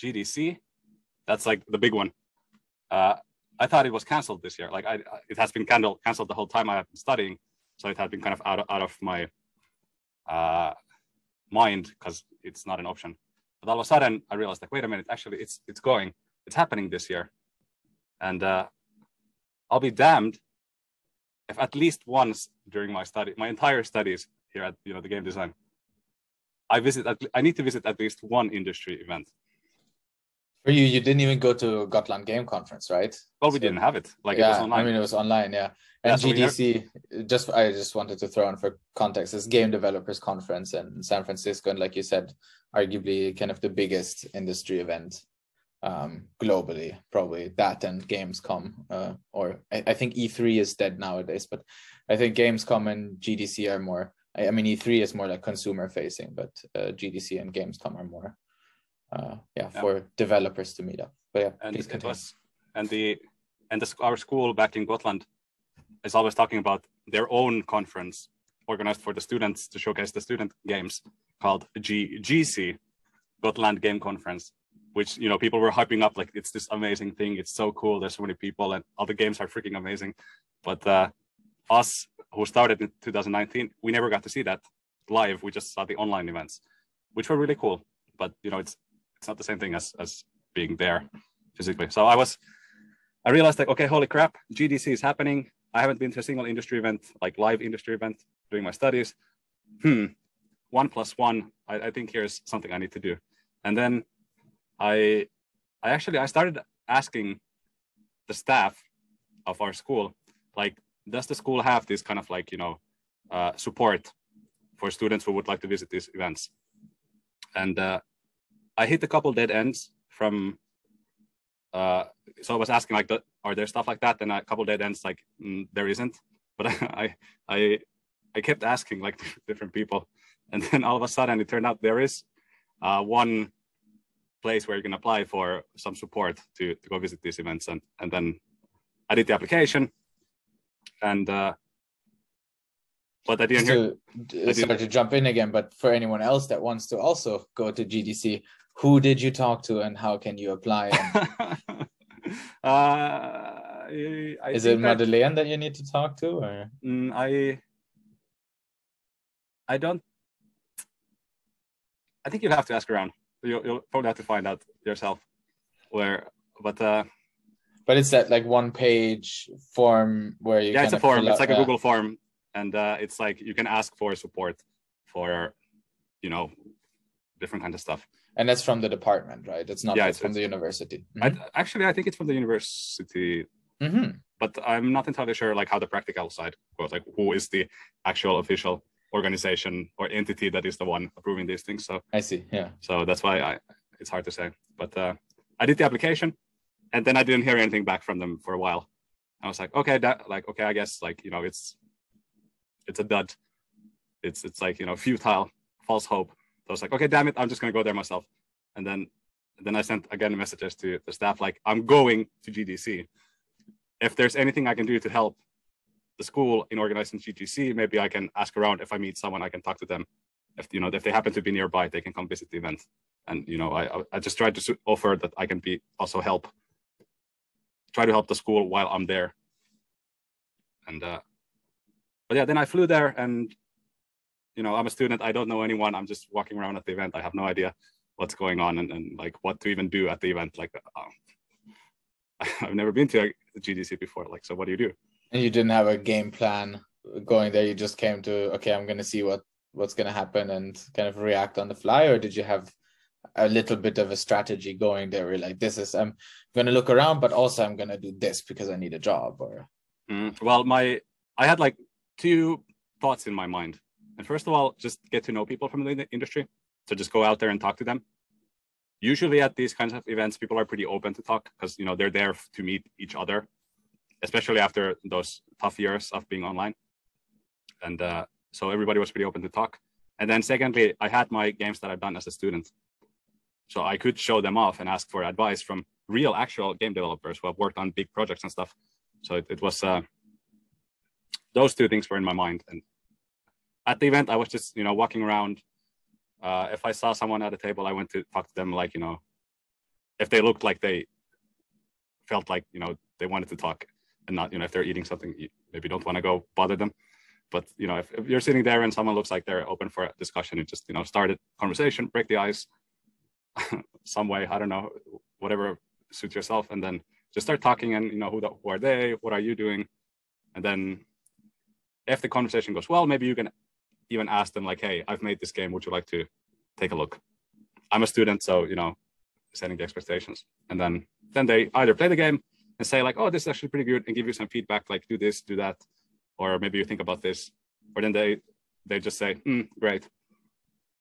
GDC? That's like the big one. Uh, I thought it was canceled this year. Like I, it has been canceled, canceled the whole time I have been studying. So it had been kind of out of, out of my uh, mind because it's not an option. But all of a sudden I realized like, wait a minute, actually it's, it's going, it's happening this year. And uh, I'll be damned if at least once during my study, my entire studies here at you know the game design, I visit. At, I need to visit at least one industry event. For you, you didn't even go to Gotland Game Conference, right? Well, we so, didn't have it. Like yeah, it was online. I mean, it was online. Yeah, and yeah, GDC. So just I just wanted to throw in for context. This game developers conference in San Francisco, and like you said, arguably kind of the biggest industry event um, globally, probably that and Gamescom, uh, or I, I, think E3 is dead nowadays, but I think Gamescom and GDC are more. I, I mean, E3 is more like consumer facing, but uh, GDC and Gamescom are more, uh, yeah, yeah, for developers to meet up. But yeah, and please continue. Was, and the and the, our school back in Gotland is always talking about their own conference organized for the students to showcase the student games called G- GC, Gotland Game Conference which you know people were hyping up like it's this amazing thing it's so cool there's so many people and all the games are freaking amazing but uh, us who started in 2019 we never got to see that live we just saw the online events which were really cool but you know it's it's not the same thing as as being there physically. So i was i realized like okay holy crap gdc is happening. I haven't been to a single industry event like live industry event during my studies. Hmm one plus one I, I think here's something i need to do. And then I I actually I started asking the staff of our school, like, does the school have this kind of like you know uh, support for students who would like to visit these events. And uh, I hit a couple dead ends from. Uh, so I was asking like, the, are there stuff like that? And a couple dead ends like mm, there isn't. But I I I kept asking like different people, and then all of a sudden it turned out there is uh, one place where you can apply for some support to, to go visit these events and and then I did the application and uh, but I didn't to, hear. Sorry to jump in again, but for anyone else that wants to also go to GDC, who did you talk to and how can you apply? uh, I, I Is it Madeleine that, that you need to talk to, or mm, I? I don't. I think you'll have to ask around. You'll, you'll probably have to find out yourself where, but uh, but it's that like one page form where you yeah it's a form it's like a google form and uh, it's like you can ask for support for you know different kind of stuff and that's from the department right it's not yeah, it's, from it's, the university mm-hmm. I, actually i think it's from the university mm-hmm. but i'm not entirely sure like how the practical side goes like who is the actual official organization or entity that is the one approving these things so i see yeah so that's why i it's hard to say but uh, i did the application and then I didn't hear anything back from them for a while. I was like, okay, that like okay, I guess like you know it's it's a dud. It's it's like you know futile, false hope. I was like, okay, damn it, I'm just gonna go there myself. And then then I sent again messages to the staff like, I'm going to GDC. If there's anything I can do to help the school in organizing GDC, maybe I can ask around. If I meet someone, I can talk to them. If you know if they happen to be nearby, they can come visit the event. And you know, I I just tried to offer that I can be also help try to help the school while I'm there. And uh, but yeah, then I flew there, and you know, I'm a student. I don't know anyone. I'm just walking around at the event. I have no idea what's going on and, and like what to even do at the event. Like, um, I've never been to a GDC before. Like, so what do you do? And you didn't have a game plan going there. You just came to okay, I'm going to see what what's going to happen and kind of react on the fly, or did you have a little bit of a strategy going there where like this is i'm gonna look around but also i'm gonna do this because i need a job or mm, well my i had like two thoughts in my mind and first of all just get to know people from the industry so just go out there and talk to them usually at these kinds of events people are pretty open to talk because you know they're there to meet each other especially after those tough years of being online and uh, so everybody was pretty open to talk and then secondly i had my games that i've done as a student so I could show them off and ask for advice from real, actual game developers who have worked on big projects and stuff. So it, it was uh, those two things were in my mind. And at the event, I was just you know walking around. Uh, if I saw someone at a table, I went to talk to them. Like you know, if they looked like they felt like you know they wanted to talk, and not you know if they're eating something, maybe don't want to go bother them. But you know, if, if you're sitting there and someone looks like they're open for a discussion, and just you know start a conversation, break the ice, some way i don't know whatever suits yourself and then just start talking and you know who, the, who are they what are you doing and then if the conversation goes well maybe you can even ask them like hey i've made this game. Would you like to take a look? I'm a student so you know setting the expectations. And then then they either play the game and say like oh this is actually pretty good and give you some feedback like do this do that or maybe you think about this. Or then they they just say mm, great.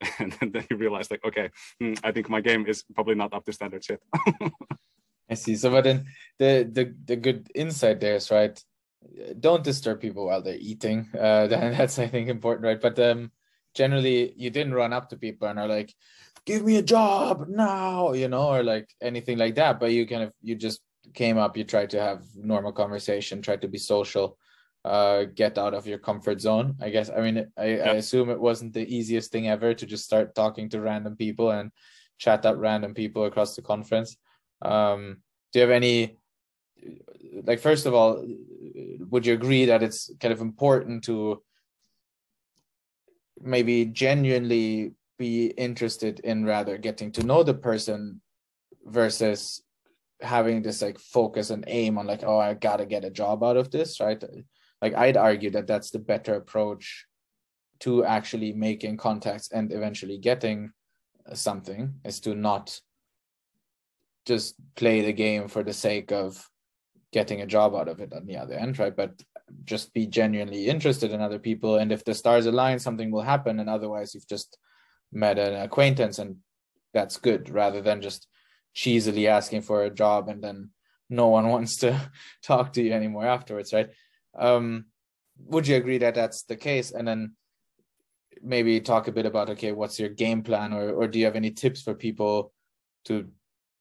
And then you realize like okay hmm, i think my game is probably not up to standards yet i see. So but then the the the good insight there is right don't disturb people while they're eating uh that's i think important right but um generally you didn't run up to people and are like give me a job now you know or like anything like that but you kind of you just came up you tried to have normal conversation tried to be social uh, get out of your comfort zone. I guess. I mean, I, I assume it wasn't the easiest thing ever to just start talking to random people and chat up random people across the conference. Um, do you have any, like, first of all, would you agree that it's kind of important to maybe genuinely be interested in rather getting to know the person versus having this like focus and aim on like oh i gotta get a job out of this right? Like i'd argue that that's the better approach to actually making contacts and eventually getting something is to not just play the game for the sake of getting a job out of it on the other end right? But just be genuinely interested in other people. And if the stars align something will happen. And otherwise you've just met an acquaintance and that's good rather than just cheesily asking for a job and then no one wants to talk to you anymore afterwards right? Um would you agree that that's the case? And then maybe talk a bit about okay what's your game plan? Or or do you have any tips for people to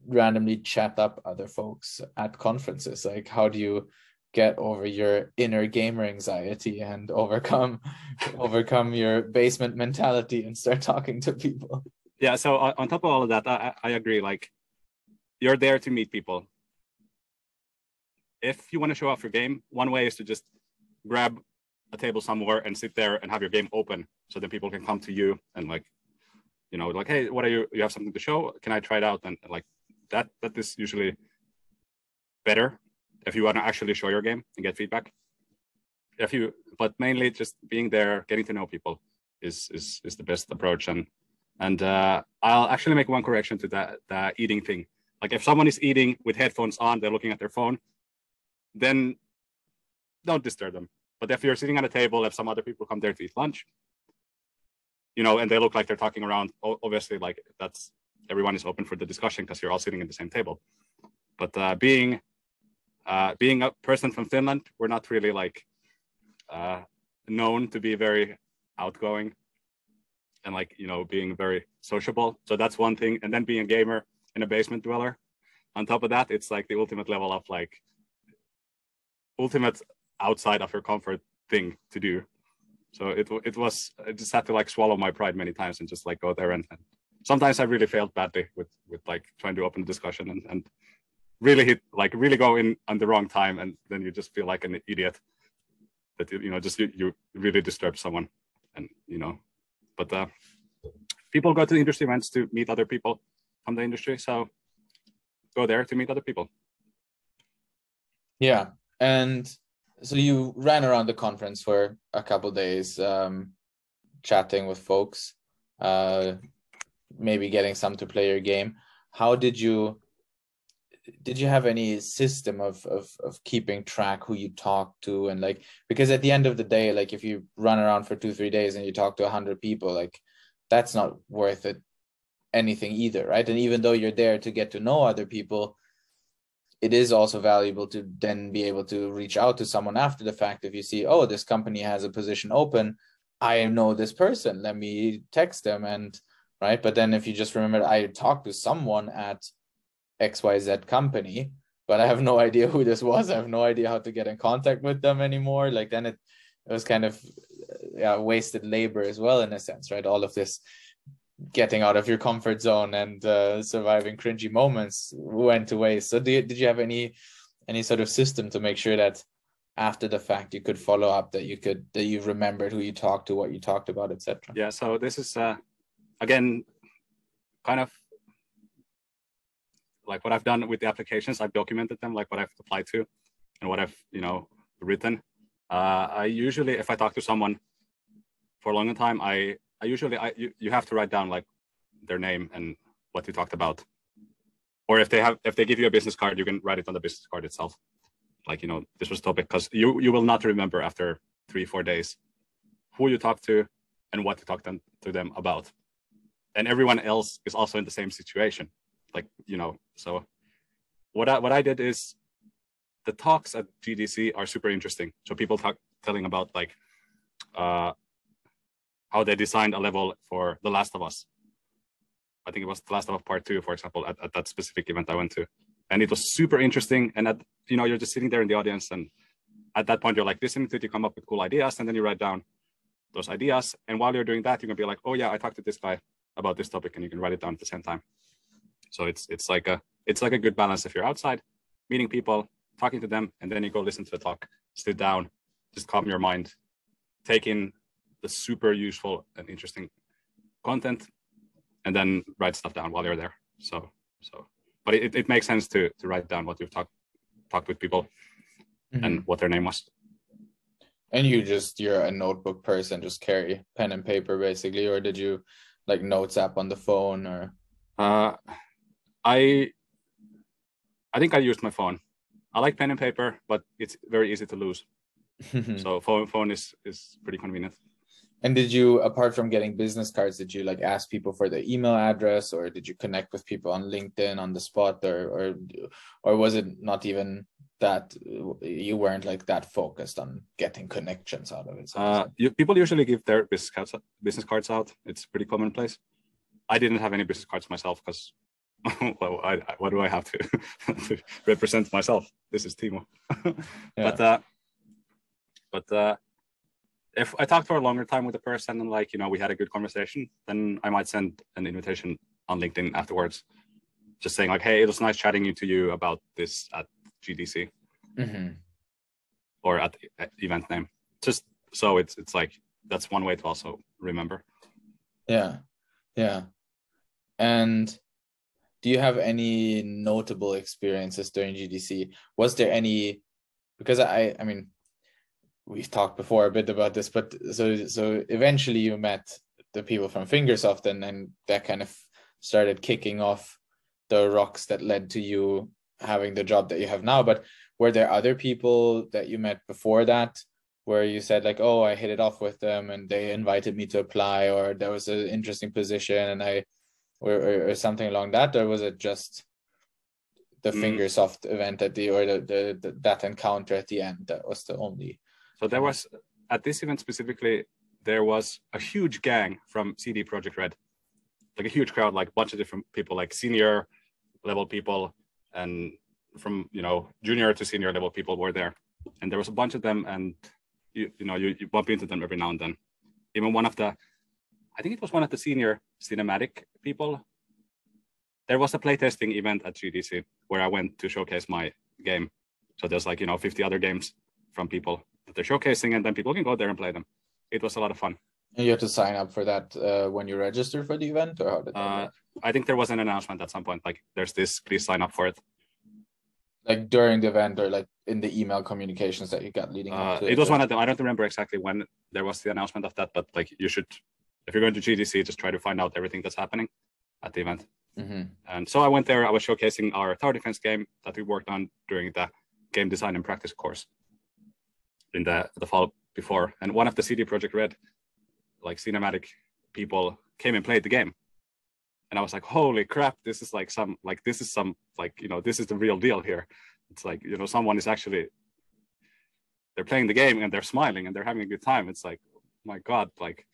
randomly chat up other folks at conferences? Like how do you get over your inner gamer anxiety and overcome overcome your basement mentality and start talking to people? Yeah so uh, on top of all of that I, I agree like you're there to meet people. If you want to show off your game one way is to just grab a table somewhere and sit there and have your game open so then people can come to you and like you know like hey what are you you have something to show? Can i try it out? And like that that is usually better if you want to actually show your game and get feedback. If you but mainly just being there getting to know people is is is the best approach. And and uh, i'll actually make one correction to that the eating thing. Like if someone is eating with headphones on they're looking at their phone then don't disturb them. But if you're sitting at a table if some other people come there to eat lunch you know and they look like they're talking around obviously like that's everyone is open for the discussion because you're all sitting at the same table but uh, being uh, being a person from Finland, we're not really like uh, known to be very outgoing and like you know being very sociable. So that's one thing. And then being a gamer and a basement dweller. On top of that, it's like the ultimate level of like ultimate outside of your comfort thing to do. So it it was I just had to like swallow my pride many times and just like go there and, and sometimes I really failed badly with with like trying to open a discussion and and really hit like really go in on the wrong time. And then you just feel like an idiot that you know just you, you really disturb someone and you know. But uh people go to industry events to meet other people from the industry. So go there to meet other people. Yeah. And so you ran around the conference for a couple days um chatting with folks. Uh maybe getting some to play your game how did you did you have any system of, of of keeping track who you talk to and like because at the end of the day like if you run around for two three days and you talk to 100 people like that's not worth it anything either right? And even though you're there to get to know other people it is also valuable to then be able to reach out to someone after the fact if you see oh this company has a position open. I know this person. Let me text them and right? But then if you just remember i talked to someone at xyz company but i have no idea who this was. I have no idea how to get in contact with them anymore. Like then it, it was kind of yeah, wasted labor as well in a sense right? All of this getting out of your comfort zone and uh, surviving cringy moments went to waste so did, did you have any any sort of system to make sure that after the fact you could follow up that you could that you remembered who you talked to what you talked about etc yeah so this is uh again kind of like what I've done with the applications, I've documented them, like what I've applied to and what I've, you know, written. Uh, I usually, if I talk to someone for a long time, I, I usually, I, you, you have to write down like their name and what you talked about. Or if they have, if they give you a business card, you can write it on the business card itself. Like, you know, this was topic because you, you will not remember after three, four days who you talked to and what you talked to them about. And everyone else is also in the same situation like you know so what i what i did is the talks at gdc are super interesting. So people talk telling about like uh how they designed a level for the last of us. I think it was the last of us part two for example at, at that specific event i went to. And it was super interesting. And at you know you're just sitting there in the audience and at that point you're like listening to it you come up with cool ideas and then you write down those ideas. And while you're doing that you can be like oh yeah i talked to this guy about this topic and you can write it down at the same time so it's it's like a it's like a good balance if you're outside, meeting people, talking to them, and then you go listen to the talk, sit down, just calm your mind, take in the super useful and interesting content, and then write stuff down while you're there. So so but it, it makes sense to to write down what you've talked talked with people mm-hmm. and what their name was. And you just you're a notebook person, just carry pen and paper basically, or did you like notes app on the phone or uh I I think I used my phone. I like pen and paper, but it's very easy to lose. so phone phone is is pretty convenient. And did you, apart from getting business cards, did you like ask people for their email address, or did you connect with people on LinkedIn on the spot, or or or was it not even that you weren't like that focused on getting connections out of it? So uh, you, people usually give their business cards business cards out. It's pretty commonplace. I didn't have any business cards myself because well, I, I, what do I have to, to represent myself? This is Teemu. yeah. But uh, but uh, if I talked for a longer time with a person and like, you know, we had a good conversation, then I might send an invitation on LinkedIn afterwards, just saying like, hey, it was nice chatting to you about this at GDC mm-hmm. or at, at event name. Just so it's it's like that's one way to also remember. Yeah, yeah. And do you have any notable experiences during GDC? Was there any? Because I, I mean, we've talked before a bit about this, but so so eventually you met the people from Fingersoft, and then that kind of started kicking off the rocks that led to you having the job that you have now. But were there other people that you met before that where you said like, oh, I hit it off with them and they invited me to apply, or there was an interesting position and I, or, or, or something along that, or was it just the mm. Fingersoft event at the or the, the, the that encounter at the end that was the only so there was at this event specifically, there was a huge gang from CD Projekt Red, like a huge crowd, like a bunch of different people, like senior level people, and from you know junior to senior level people were there, and there was a bunch of them, and you you know you, you bump into them every now and then. Even one of the, I think it was one of the senior cinematic people. There was a playtesting event at GDC where I went to showcase my game. So there's like you know 50 other games from people that they're showcasing, and then people can go there and play them. It was a lot of fun. You have to sign up for that uh, when you register for the event, or how did uh, I think there was an announcement at some point, like there's this, please sign up for it. Like during the event, or like in the email communications that you got leading uh, up to it. It was one of them. I don't remember exactly when there was the announcement of that, but like you should, if you're going to GDC, just try to find out everything that's happening at the event. Mm-hmm. And so I went there. I was showcasing our tower defense game that we worked on during the game design and practice course in the the fall before, and one of the CD Projekt Red, like cinematic people, came and played the game, and I was like, holy crap, this is like some like this is some like you know this is the real deal here. It's like you know someone is actually they're playing the game and they're smiling and they're having a good time. It's like my god, like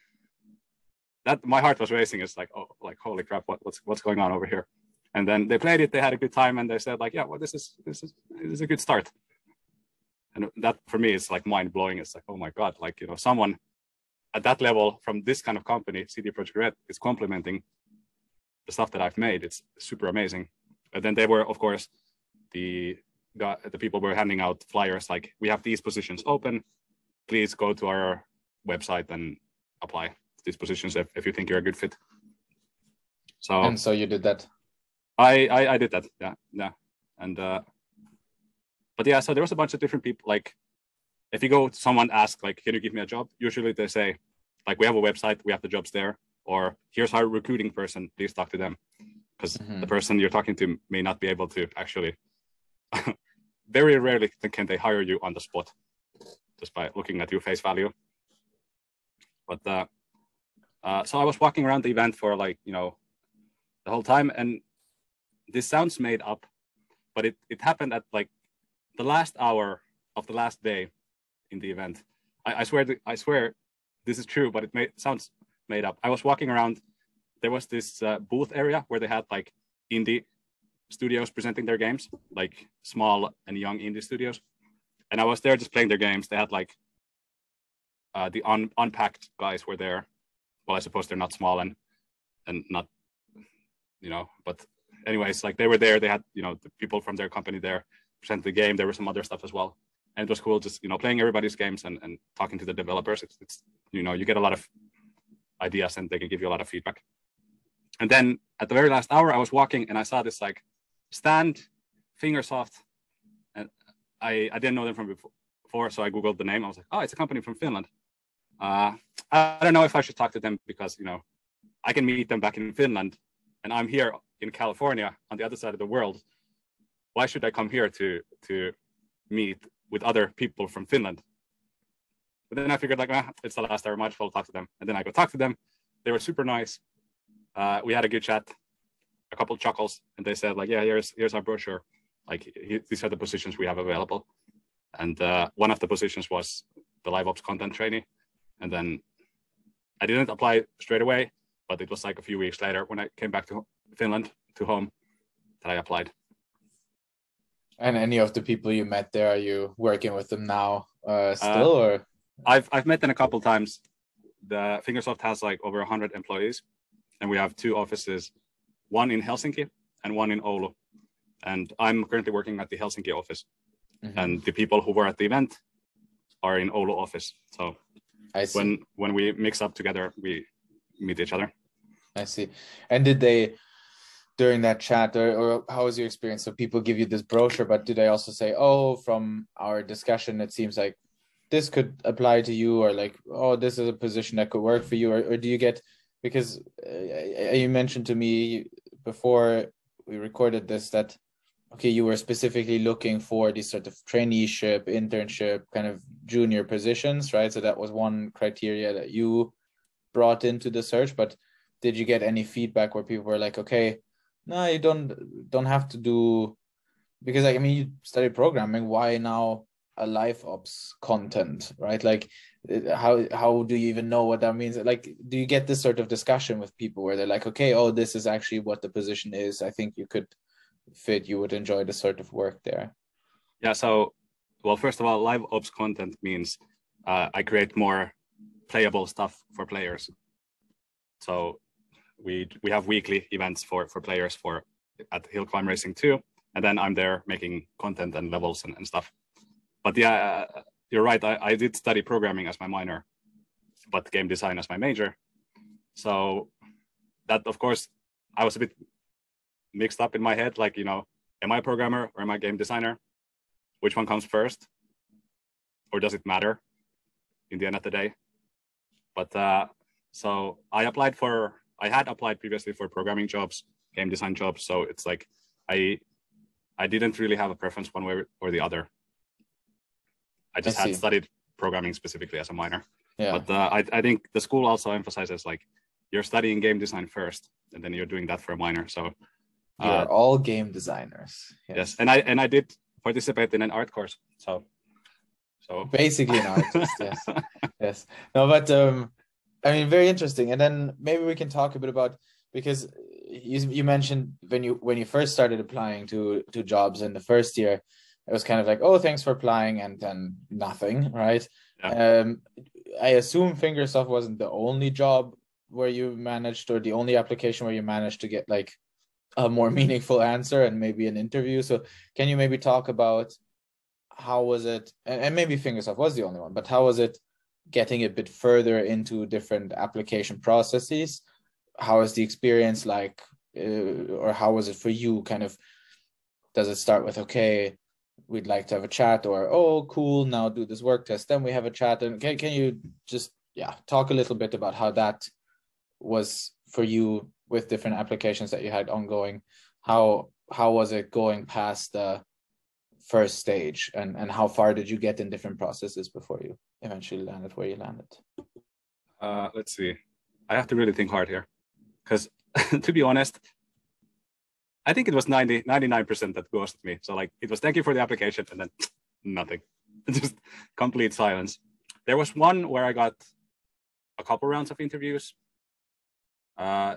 that my heart was racing. It's like oh like holy crap, what, what's what's going on over here? And then they played it, they had a good time, and they said like yeah, well this is this is this is a good start and that for me is like mind blowing it's like oh my god like you know someone at that level from this kind of company cd projekt red is complementing the stuff that i've made. It's super amazing. And then they were of course the the people were handing out flyers like we have these positions open. Please go to our website and apply to these positions if, if you think you're a good fit. So and so you did that? I i, I did that. Yeah. Yeah. And uh but yeah, so there was a bunch of different people. Like, if you go to someone ask, like, can you give me a job? Usually they say, like, we have a website, we have the jobs there, or here's our recruiting person, please talk to them, because mm-hmm. the person you're talking to may not be able to actually. very rarely can they hire you on the spot, just by looking at your face value. But uh, uh, so I was walking around the event for like you know the whole time, and this sounds made up, but it it happened at like the last hour of the last day in the event. I, I swear, I swear, this is true, but it may, sounds made up. I was walking around. There was this uh, booth area where they had like indie studios presenting their games, like small and young indie studios. And I was there just playing their games. They had like uh, the un- unpacked guys were there. Well, I suppose they're not small and and not, you know, but anyways, like they were there. They had you know the people from their company there present the game. There was some other stuff as well, and it was cool just you know playing everybody's games and, and talking to the developers. It's, it's you know you get a lot of ideas and they can give you a lot of feedback. And then at the very last hour, I was walking and I saw this like stand Fingersoft, and I I didn't know them from before, so I googled the name. I was like, oh, it's a company from Finland. Uh, I don't know if I should talk to them because you know I can meet them back in Finland, and I'm here in California on the other side of the world why should I come here to to meet with other people from Finland? But then I figured like, ah, it's the last hour, might as well talk to them. And then I go talk to them. They were super nice. Uh, we had a good chat, a couple chuckles, and they said like, yeah, here's here's our brochure. Like these are the positions we have available. And uh, one of the positions was the live ops content trainee. And then I didn't apply straight away, but it was like a few weeks later when I came back to Finland to home that I applied. And any of the people you met there, are you working with them now uh, still, uh, or? I've I've met them a couple times. The Fingersoft has like over hundred employees, and we have two offices, one in Helsinki and one in Oulu. And I'm currently working at the Helsinki office, mm-hmm. and the people who were at the event are in Oulu office. So when when we mix up together, we meet each other. I see. And did they during that chat or, or how was your experience? So people give you this brochure, but do they also say, oh, from our discussion, it seems like this could apply to you or like, oh, this is a position that could work for you? Or, or do you get, because uh, you mentioned to me before we recorded this that okay you were specifically looking for these sort of traineeship internship kind of junior positions right so that was one criteria that you brought into the search but did you get any feedback where people were like okay no you don't don't have to do because like, i mean you study programming why now a live ops content right? Like uh, how how do you even know what that means? Like do you get this sort of discussion with people where they're like okay oh this is actually what the position is. I think you could fit you would enjoy the sort of work there. Yeah so well first of all live ops content means uh, i create more playable stuff for players. So we we have weekly events for for players for at Hill Climb Racing 2, and then i'm there making content and levels and, and stuff. But yeah uh, you're right I, I did study programming as my minor but game design as my major. So that of course i was a bit mixed up in my head like you know am i a programmer or am i a game designer? Which one comes first? Or does it matter in the end of the day? But uh so i applied for I had applied previously for programming jobs, game design jobs. So it's like I I didn't really have a preference one way or the other. I just I had studied programming specifically as a minor. Yeah. But uh, I I think the school also emphasizes like you're studying game design first, and then you're doing that for a minor. So uh, you're all game designers. Yes. yes, and I and I did participate in an art course. So so basically an artist. yes, yes. No, but um, I mean, very interesting. And then maybe we can talk a bit about because you you mentioned when you when you first started applying to to jobs in the first year, it was kind of like, oh, thanks for applying, and then nothing, right? Yeah. Um, I assume Fingersoft wasn't the only job where you managed, or the only application where you managed to get like a more meaningful answer and maybe an interview. So, can you maybe talk about how was it? And, and maybe Fingersoft was the only one, but how was it? Getting a bit further into different application processes. How is the experience like uh, or how was it for you? Kind of does it start with okay we'd like to have a chat or oh cool now do this work test then we have a chat. And can, can you just yeah talk a little bit about how that was for you with different applications that you had ongoing? How how was it going past the first stage and and how far did you get in different processes before you eventually landed where you landed uh let's see. I have to really think hard here. Because to be honest i think it was 90 99% that ghosted me. So like it was thank you for the application and then nothing. Just complete silence. There was one where i got a couple rounds of interviews. Uh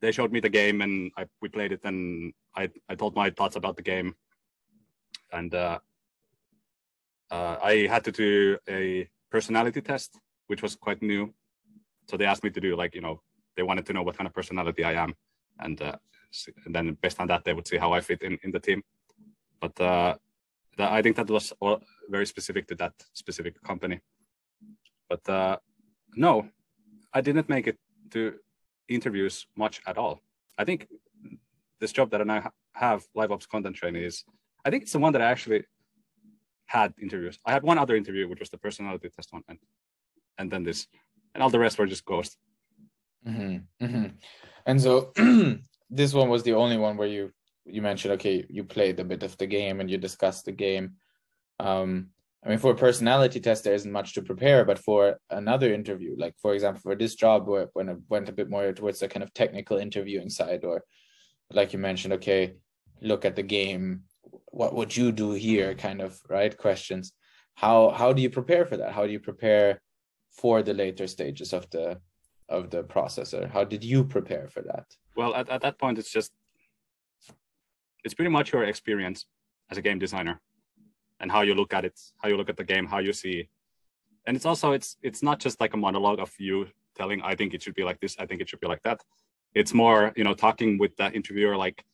they showed me the game and I, we played it and I, I told my thoughts about the game. And uh, uh, I had to do a personality test, which was quite new. So they asked me to do like you know they wanted to know what kind of personality I am, and, uh, and then based on that they would see how I fit in in the team. But uh, I think that was all very specific to that specific company. But uh, no, I didn't make it to interviews much at all. I think this job that I now have, live ops content trainee, is I think it's the one that I actually had interviews. I had one other interview, which was the personality test one, and and then this, and all the rest were just ghosts. Mm-hmm. Mm-hmm. And so this one was the only one where you you mentioned okay, you played a bit of the game and you discussed the game. Um, I mean, for a personality test, there isn't much to prepare, but for another interview, like for example, for this job, where when I went a bit more towards the kind of technical interviewing side, or like you mentioned, okay, look at the game, what would you do here, kind of right questions. How how do you prepare for that? How do you prepare for the later stages of the of the processor? How did you prepare for that? Well, at, at that point, it's just it's pretty much your experience as a game designer and how you look at it, how you look at the game, how you see. And it's also it's it's not just like a monologue of you telling, I think it should be like this, I think it should be like that. It's more, you know, talking with the interviewer, like,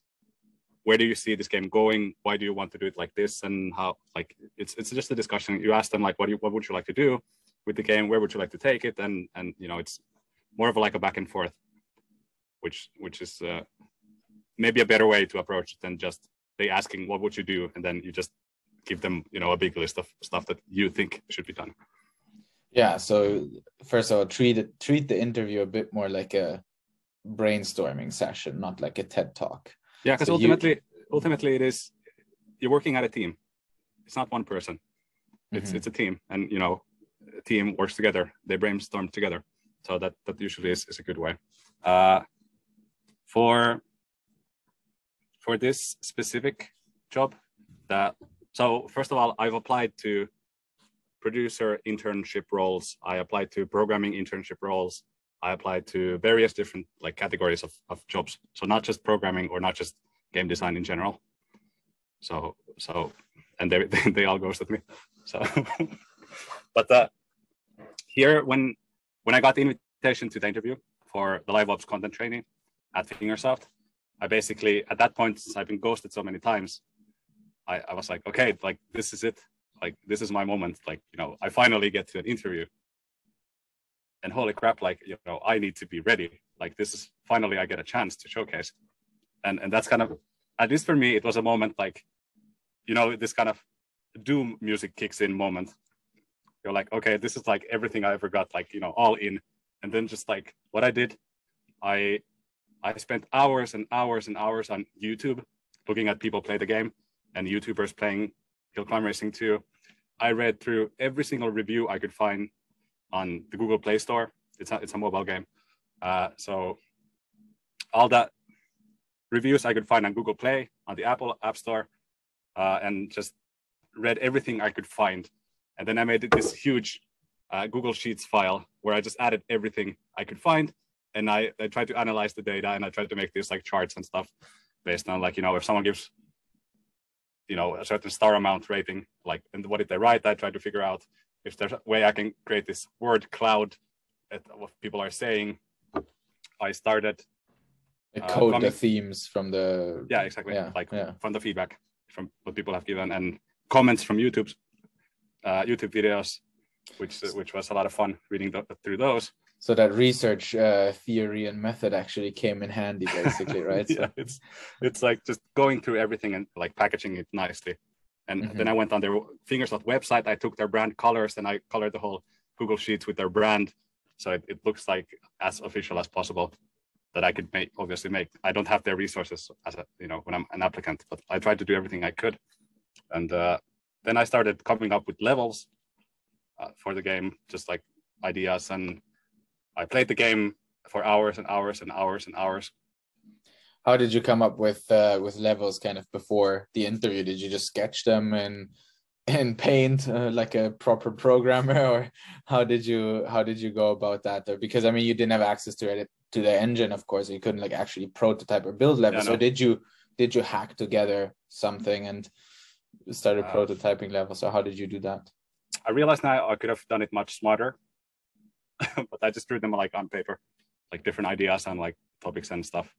where do you see this game going? Why do you want to do it like this? And how like it's it's just a discussion. You ask them like, what do you, what would you like to do with the game? Where would you like to take it? And and you know, it's more of like a back and forth, which which is uh, maybe a better way to approach it than just they asking what would you do and then you just give them you know a big list of stuff that you think should be done yeah so first of all treat treat the interview a bit more like a brainstorming session not like a ted talk yeah because so ultimately you... ultimately it is you're working at a team. It's not one person. It's mm-hmm. it's a team and you know a team works together. They brainstorm together. So that that usually is, is a good way. Uh, for for this specific job that so first of all i've applied to producer internship roles. I applied to programming internship roles i applied to various different like categories of, of jobs so not just programming or not just game design in general so so and they they all ghosted me so but uh, here when when i got the invitation to the interview for the live ops content trainee at fingersoft I basically at that point since I've been ghosted so many times, I, I was like, okay, like this is it. Like this is my moment. Like, you know, I finally get to an interview. And holy crap, like, you know, I need to be ready. Like this is finally I get a chance to showcase. And and that's kind of at least for me, it was a moment like, you know, this kind of doom music kicks in moment. You're like, okay, this is like everything I ever got, like, you know, all in. And then just like what I did, I I spent hours and hours and hours on YouTube looking at people play the game and YouTubers playing Hill Climb Racing 2. I read through every single review I could find on the Google Play Store. It's a, it's a mobile game. Uh, so all that reviews I could find on Google Play, on the Apple App Store, uh, and just read everything I could find. And then I made this huge uh, Google Sheets file where I just added everything I could find and I, I try to analyze the data and I tried to make these like charts and stuff based on like, you know, if someone gives, you know, a certain star amount rating, like, and what did they write? I tried to figure out if there's a way I can create this word cloud at what people are saying. I started uh, code the themes from the yeah exactly yeah, like yeah. from the feedback from what people have given and comments from YouTube uh, YouTube videos, which which was a lot of fun reading the, through those so that research uh, theory and method actually came in handy basically right yeah so. it's it's like just going through everything and like packaging it nicely and mm-hmm. then i went on their fingersoft website. I took their brand colors and i colored the whole google sheets with their brand. So it, it looks like as official as possible that i could make obviously make. I don't have their resources as a you know when i'm an applicant but i tried to do everything i could. And uh, then i started coming up with levels uh, for the game just like ideas. And I played the game for hours and hours and hours and hours. How did you come up with uh, with levels kind of before the interview? Did you just sketch them and in Paint uh, like a proper programmer, or how did you how did you go about that? Or because I mean, you didn't have access to it to the engine, of course, you couldn't like actually prototype or build levels. Yeah, no. So did you did you hack together something and started uh, prototyping levels? So how did you do that? I realized now I could have done it much smarter but I just drew them like on paper, like different ideas and like topics and stuff,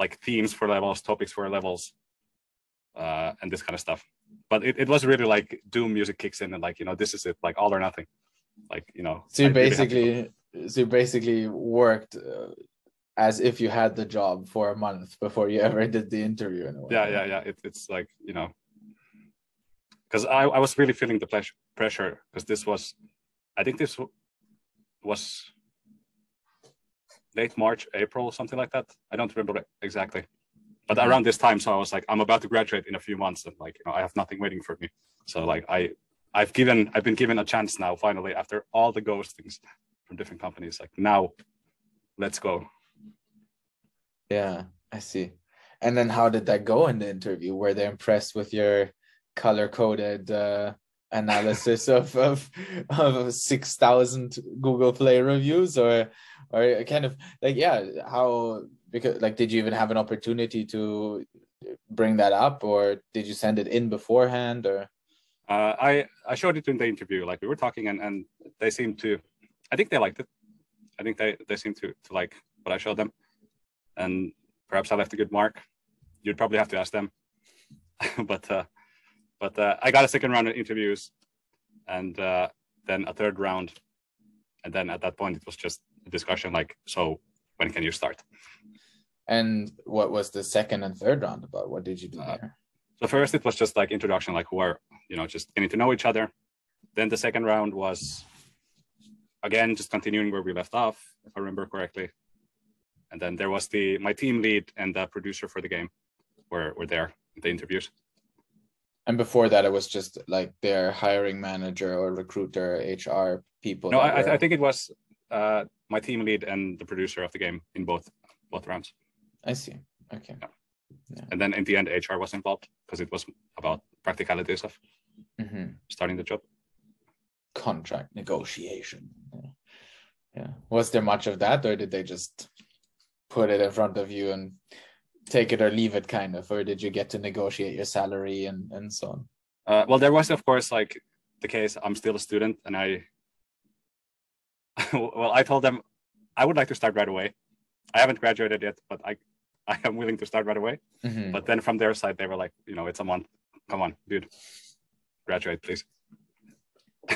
like themes for levels, topics for levels, uh, and this kind of stuff. But it, it was really like Doom music kicks in and like you know this is it, like all or nothing, like you know. So you basically, so you basically worked. Uh, as if you had the job for a month before you ever did the interview. In yeah, yeah, yeah. It, it's like you know, because I, I was really feeling the pressure because this was, I think this was late March, April, something like that. I don't remember exactly, but mm-hmm. around this time, so I was like, I'm about to graduate in a few months, and like, you know, I have nothing waiting for me. So like, I I've given I've been given a chance now finally after all the ghostings from different companies. Like now, let's go. Yeah, I see. And then how did that go in the interview? Were they impressed with your color coded uh, analysis of of, of six thousand Google Play reviews, or or kind of like yeah, how because like did you even have an opportunity to bring that up, or did you send it in beforehand, or? Uh, I I showed it in the interview. Like we were talking, and and they seemed to. I think they liked it. I think they they seemed to to like what I showed them, and perhaps I left a good mark. You'd probably have to ask them, but uh, but uh, I got a second round of interviews, and uh, then a third round, and then at that point it was just a discussion like, so when can you start? And what was the second and third round about? What did you do uh, there? So first it was just like introduction, like who are you know just getting to know each other. Then the second round was again just continuing where we left off, if I remember correctly. And then there was the my team lead and the producer for the game were were there in the interviews. And before that, it was just like their hiring manager or recruiter, HR people. No, I, were... I, think it was uh, my team lead and the producer of the game in both both rounds. I see. Okay. Yeah. Yeah. And then in the end, HR was involved because it was about practicalities of mm-hmm. starting the job. Contract negotiation. Yeah. yeah. Was there much of that, or did they just put it in front of you and take it or leave it, kind of, or did you get to negotiate your salary and and so on? Uh, well, there was, of course, like the case. I'm still a student, and I. well, I told them I would like to start right away. I haven't graduated yet, but I I am willing to start right away. Mm-hmm. But then from their side, they were like, you know, it's a month. Come on, dude, graduate, please.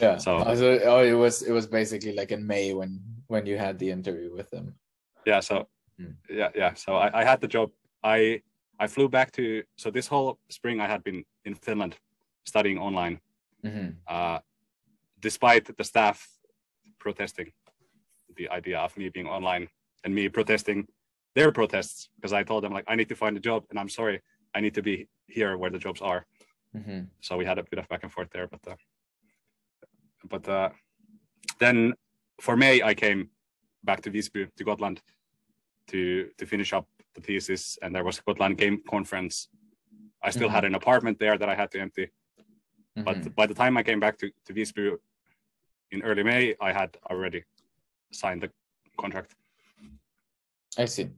yeah. so, so oh, it was it was basically like in May when when you had the interview with them. Yeah. So mm. yeah, yeah. So I, I had the job. I I flew back to so this whole spring I had been in Finland studying online. Mm-hmm. Uh, despite the staff protesting the idea of me being online and me protesting their protests because I told them like I need to find a job and I'm sorry I need to be here where the jobs are. Mm-hmm. So we had a bit of back and forth there, but uh, but uh, then for May I came back to Visby to Gotland to to finish up the thesis and there was a Gotland game conference. I still mm-hmm. had an apartment there that I had to empty. Mm-hmm. But by the time I came back to, to Visby in early May, I had already signed the contract. I see.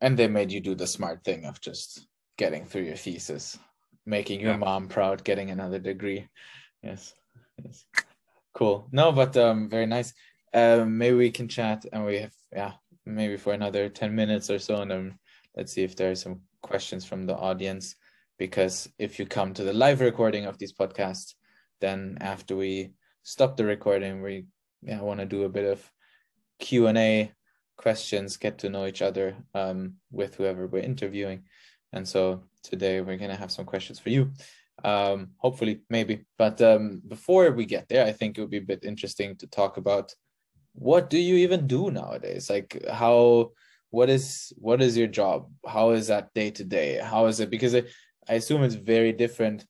And they made you do the smart thing of just getting through your thesis, making your yeah. mom proud, getting another degree. Yes. yes. Cool. No, but um very nice. Um maybe we can chat and we have yeah, maybe for another 10 minutes or so and then let's see if there are some questions from the audience because if you come to the live recording of these podcasts then after we stop the recording we yeah, want to do a bit of q&a questions, get to know each other um, with whoever we're interviewing. And so today we're going to have some questions for you. Um, hopefully, maybe. But um, before we get there, I think it would be a bit interesting to talk about what do you even do nowadays? Like how what is what is your job? How is that day to day? How is it? Because it, I assume it's very different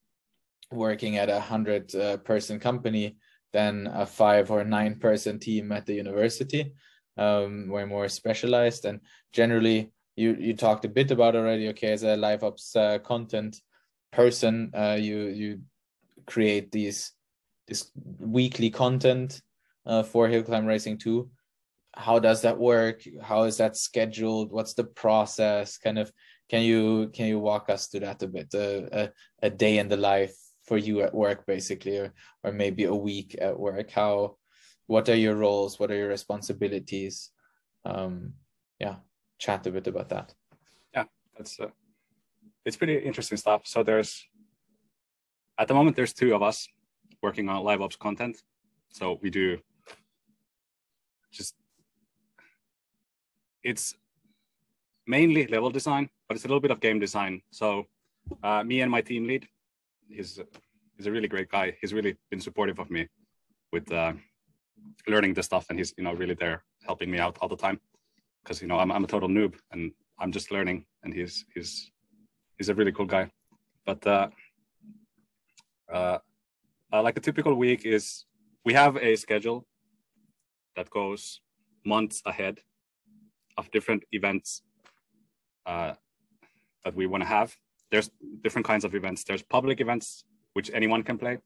working at a hundred uh, person company than a five or nine person team at the university um, more specialized and generally you you talked a bit about already okay as a live ops uh, content person uh, you you create these this weekly content uh, for Hill Climb Racing 2. how does that work? How is that scheduled? What's the process? Kind of can you can you walk us through that a bit? Uh, a, a day in the life for you at work basically or or maybe a week at work. How what are your roles? What are your responsibilities? Um yeah chat a bit about that. Yeah that's uh, it's pretty interesting stuff. So there's at the moment there's two of us working on live ops content. So we do just it's mainly level design but it's a little bit of game design. So uh, me and my team lead he's he's a really great guy. He's really been supportive of me with uh, learning the stuff and he's you know really there helping me out all the time. Because you know I'm, I'm a total noob and i'm just learning and he's he's he's a really cool guy. But uh, uh, uh, like a typical week is we have a schedule that goes months ahead of different events uh, that we want to have. There's different kinds of events. There's public events, which anyone can play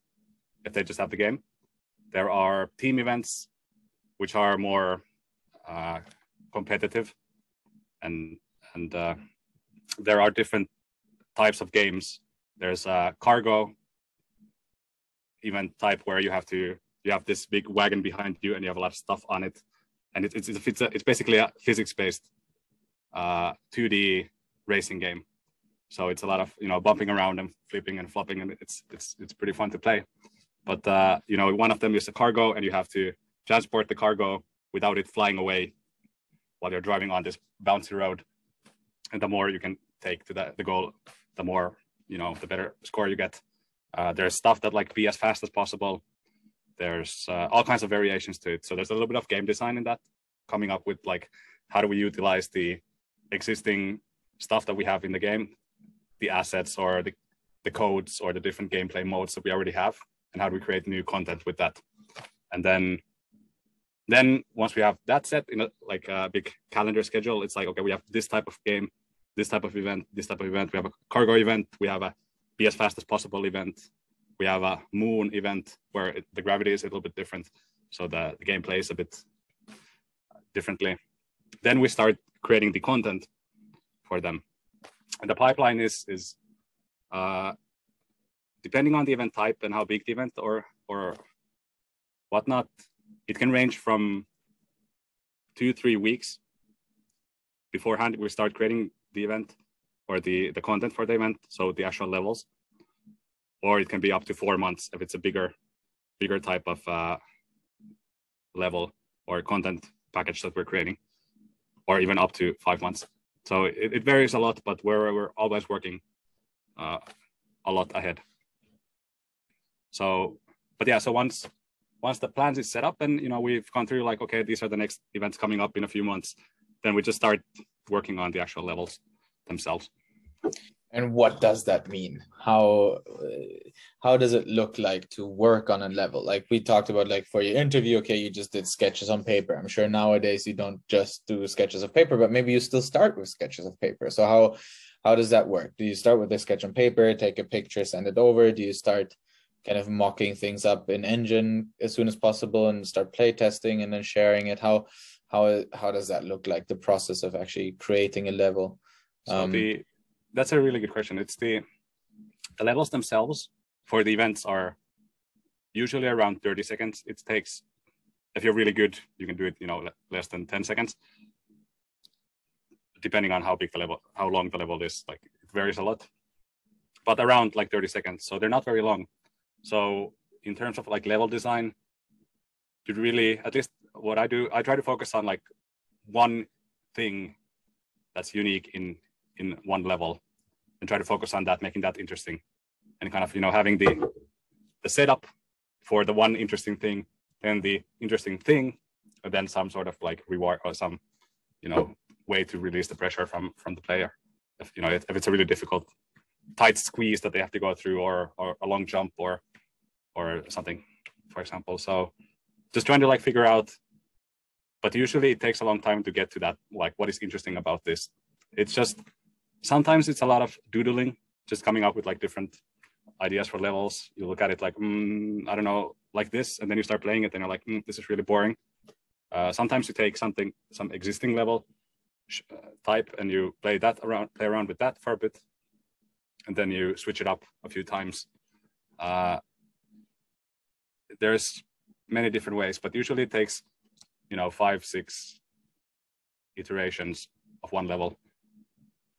if they just have the game. There are team events, which are more uh, competitive, and and uh, there are different types of games. There's a cargo event type where you have to you have this big wagon behind you and you have a lot of stuff on it, and it, it's it's a, it's basically a physics based uh, 2D racing game. So it's a lot of you know bumping around and flipping and flopping, and it's it's it's pretty fun to play. But uh, you know, one of them is a cargo, and you have to transport the cargo without it flying away while you're driving on this bouncy road. And the more you can take to the, the goal, the more you know, the better score you get. Uh, there's stuff that like be as fast as possible. There's uh, all kinds of variations to it. So there's a little bit of game design in that, coming up with like how do we utilize the existing stuff that we have in the game, the assets or the, the codes or the different gameplay modes that we already have, and how do we create new content with that. And then then once we have that set in a like a big calendar schedule, it's like okay, we have this type of game, this type of event, this type of event. We have a cargo event, we have a be as fast as possible event, we have a moon event where it, the gravity is a little bit different, so the, the game plays a bit differently. Then we start creating the content for them, and the pipeline is is uh, depending on the event type and how big the event or or whatnot, it can range from two three weeks beforehand we start creating the event or the the content for the event so the actual levels or it can be up to four months if it's a bigger bigger type of uh, level or content package that we're creating or even up to five months. So it, it varies a lot but we're, we're always working uh, a lot ahead. So but yeah so once once the plans is set up and you know we've gone through like okay these are the next events coming up in a few months then we just start working on the actual levels themselves and what does that mean? How how does it look like to work on a level? Like we talked about like for your interview okay you just did sketches on paper. I'm sure nowadays you don't just do sketches of paper but maybe you still start with sketches of paper. So how how does that work? Do you start with a sketch on paper take a picture send it over? Do you start kind of mocking things up in engine as soon as possible and start play testing and then sharing it? How how how does that look like the process of actually creating a level? So um, the that's a really good question. It's the the levels themselves for the events are usually around 30 seconds. It takes if you're really good you can do it you know less than 10 seconds. Depending on how big the level how long the level is like it varies a lot. But around like 30 seconds. So they're not very long. So in terms of like level design, to really at least what I do, I try to focus on like one thing that's unique in in one level and try to focus on that, making that interesting and kind of you know having the the setup for the one interesting thing, then the interesting thing, and then some sort of like reward or some you know way to release the pressure from from the player. If you know if it's a really difficult tight squeeze that they have to go through or or a long jump or or something, for example. So just trying to like figure out, but usually it takes a long time to get to that, like what is interesting about this. It's just, sometimes it's a lot of doodling, just coming up with like different ideas for levels. You look at it like, mm, I don't know, like this, and then you start playing it and you're like, mm, this is really boring. Uh, sometimes you take something, some existing level uh, type and you play that around, play around with that for a bit, and then you switch it up a few times. Uh, there's many different ways, but usually it takes, you know, five, six iterations of one level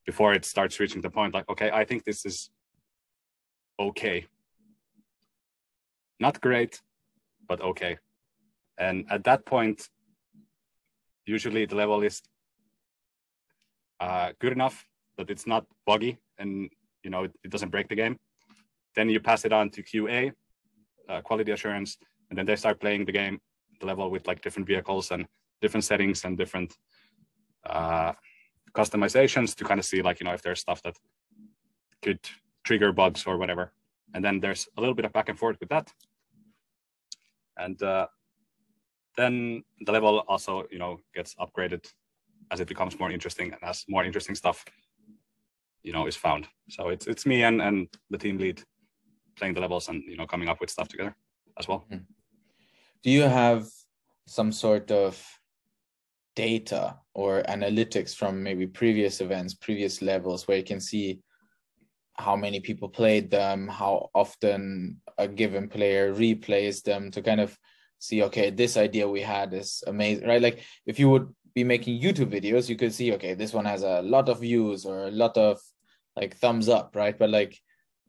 before it starts reaching the point like, okay, I think this is okay. Not great, but okay. And at that point, usually the level is uh, good enough that it's not buggy and you know it, it doesn't break the game. Then you pass it on to QA, uh, quality assurance, and then they start playing the game, the level with like different vehicles and different settings and different uh, customizations to kind of see like you know if there's stuff that could trigger bugs or whatever. And then there's a little bit of back and forth with that. and uh, then the level also you know gets upgraded as it becomes more interesting and as more interesting stuff you know is found so it's it's me and and the team lead playing the levels and you know coming up with stuff together as well hmm. do you have some sort of data or analytics from maybe previous events previous levels where you can see how many people played them how often a given player replays them to kind of see okay this idea we had is amazing right? Like if you would be making youtube videos you could see okay this one has a lot of views or a lot of like thumbs up right? But like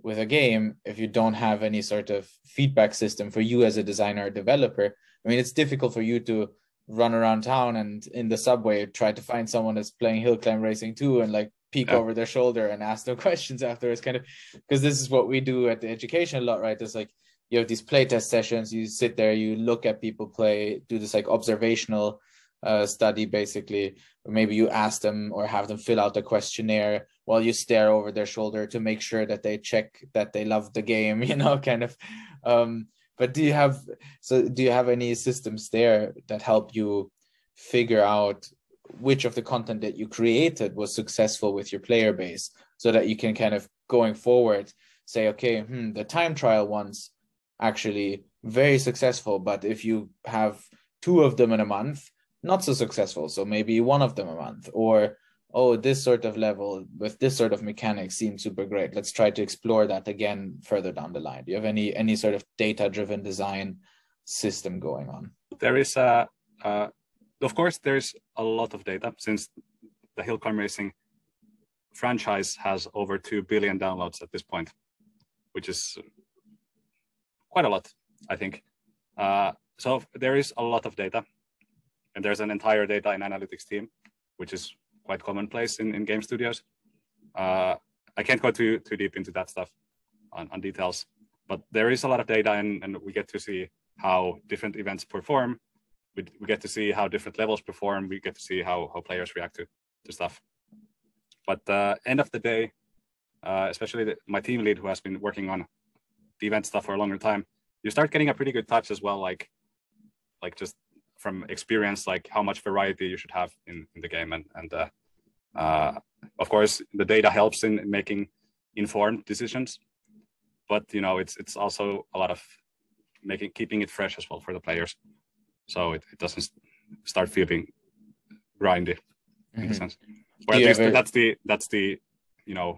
with a game if you don't have any sort of feedback system for you as a designer or developer i mean it's difficult for you to run around town and in the subway try to find someone that's playing Hill Climb Racing 2 and like peek yeah. over their shoulder and ask them questions afterwards kind of because this is what we do at the education a lot right? It's like you have these playtest sessions you sit there you look at people play do this like observational uh, study basically. Or maybe you ask them or have them fill out a questionnaire while you stare over their shoulder to make sure that they check that they love the game you know kind of. Um but do you have so do you have any systems there that help you figure out which of the content that you created was successful with your player base so that you can kind of going forward say okay hmm, the time trial ones actually very successful but if you have two of them in a month not so successful. So maybe one of them a month or oh this sort of level with this sort of mechanics seems super great. Let's try to explore that again further down the line. Do you have any any sort of data driven design system going on? There is a uh, of course there's a lot of data since the hill climb racing franchise has over 2 billion downloads at this point which is quite a lot, I think. Uh, so there is a lot of data, and there's an entire data and analytics team, which is quite commonplace in, in game studios. Uh, I can't go too too deep into that stuff on, on details, but there is a lot of data, and, and we get to see how different events perform. We, we get to see how different levels perform. We get to see how, how players react to, to stuff. But uh, end of the day, uh, especially the, my team lead who has been working on the event stuff for a longer time, you start getting a pretty good touch as well, like like just from experience, like how much variety you should have in, in the game. And and uh, uh, of course the data helps in making informed decisions. But you know, it's it's also a lot of making keeping it fresh as well for the players. So it, it doesn't start feeling grindy mm-hmm. in a sense. Or at least ever... that's the that's the you know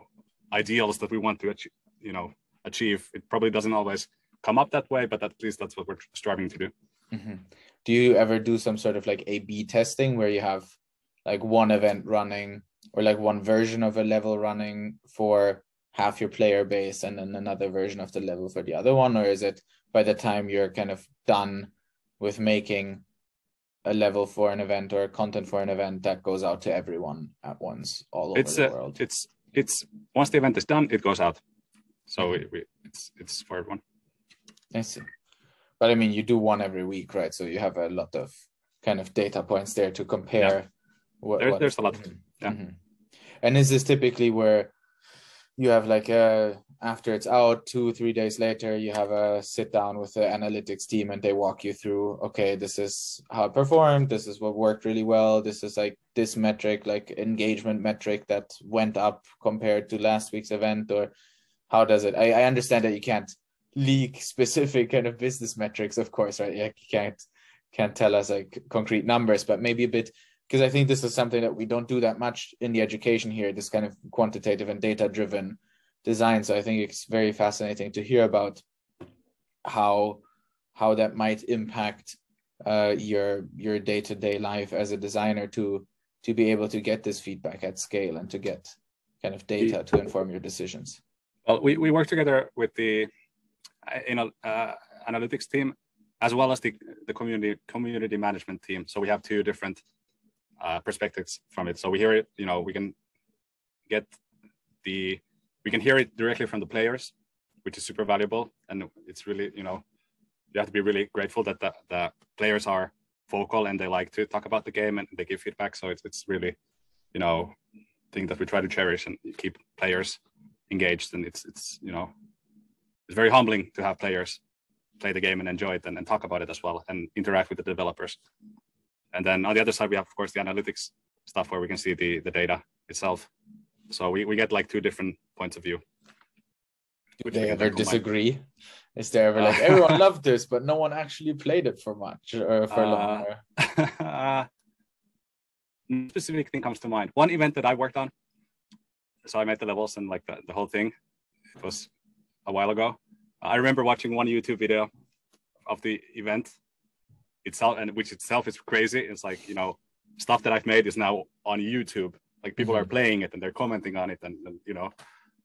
ideals that we want to achieve, you know achieve. It probably doesn't always come up that way, but at least that's what we're striving to do. Mm-hmm. Do you ever do some sort of like A B testing where you have like one event running or like one version of a level running for half your player base and then another version of the level for the other one? Or is it by the time you're kind of done with making a level for an event or content for an event that goes out to everyone at once all over it's the world? It's it's once the event is done, it goes out. So we, it's it's for everyone. I see. But I mean, you do one every week, right? So you have a lot of kind of data points there to compare. Yeah. What, there, what, there's a lot. Mm-hmm. Yeah. Mm-hmm. And is this typically where you have like a after it's out two three days later you have a sit down with the analytics team and they walk you through okay this is how it performed this is what worked really well this is like this metric like engagement metric that went up compared to last week's event or how does it I, I understand that you can't leak specific kind of business metrics of course right? You can't can't tell us like concrete numbers but maybe a bit because i think this is something that we don't do that much in the education here this kind of quantitative and data driven design. So i think it's very fascinating to hear about how how that might impact uh, your your day-to-day life as a designer to to be able to get this feedback at scale and to get kind of data to inform your decisions. Well, we, we work together with the know uh, analytics team as well as the the community community management team. So we have two different uh, perspectives from it. So we hear it, you know, we can get the we can hear it directly from the players, which is super valuable, and it's really you know you have to be really grateful that the, the players are vocal and they like to talk about the game and they give feedback. So it's it's really you know thing that we try to cherish and keep players engaged and it's it's you know it's very humbling to have players play the game and enjoy it and, and talk about it as well and interact with the developers. And then on the other side, we have of course the analytics stuff where we can see the the data itself. So we, we get like two different points of view. Do they ever disagree? Is there ever like everyone loved this, but no one actually played it for much or for uh, long? Specific thing comes to mind. One event that I worked on, so I made the levels and like the, the whole thing. It was a while ago. I remember watching one YouTube video of the event itself, and which itself is crazy. It's like you know stuff that I've made is now on YouTube. Like people mm-hmm. are playing it and they're commenting on it, and, and, you know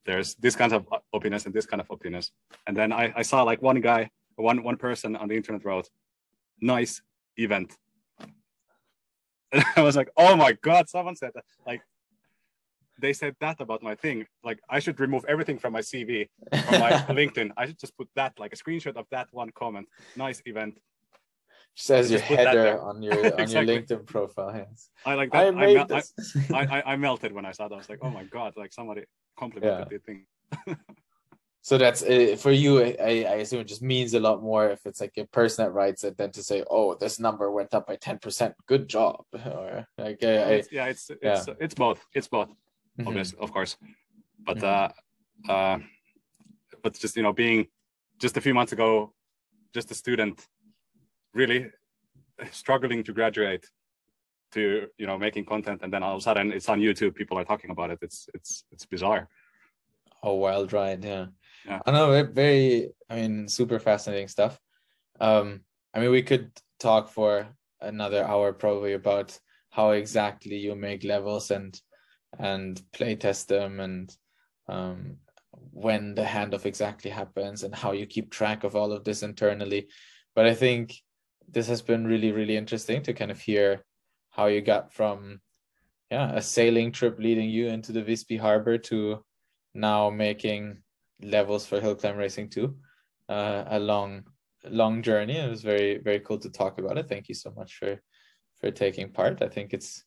there's this kind of openness and this kind of openness. And then I, I saw like one guy, one one person on the internet wrote, "Nice event." And I was like, "Oh my god!" Someone said that. Like they said that about my thing. Like I should remove everything from my CV, from my LinkedIn. I should just put that, like a screenshot of that one comment. Nice event. Says your header on your on exactly. your LinkedIn profile. Yes. I like that. I, I. I, I, I, melted when I saw that. I was like, oh my god! Like somebody complimented yeah. the thing. so that's uh, for you. I, I assume it just means a lot more if it's like a person that writes it than to say, oh, this number went up by ten percent. Good job. Or like, yeah, it's, yeah, it's it's it's both. It's both mm-hmm. obviously, of course. But mm-hmm. uh, uh, but just you know, being just a few months ago, just a student, really struggling to graduate, to you know, making content, and then all of a sudden it's on YouTube. People are talking about it. It's it's it's bizarre. Oh, wild ride, yeah. Yeah. I know, very. I mean, super fascinating stuff. Um, I mean, we could talk for another hour probably about how exactly you make levels and and play test them and um, when the handoff exactly happens and how you keep track of all of this internally. But I think this has been really, really interesting to kind of hear how you got from yeah, a sailing trip leading you into the Visby harbor to now making levels for Hill Climb Racing 2. Uh, a long, long journey. It was very, very cool to talk about it. Thank you so much for for taking part. I think it's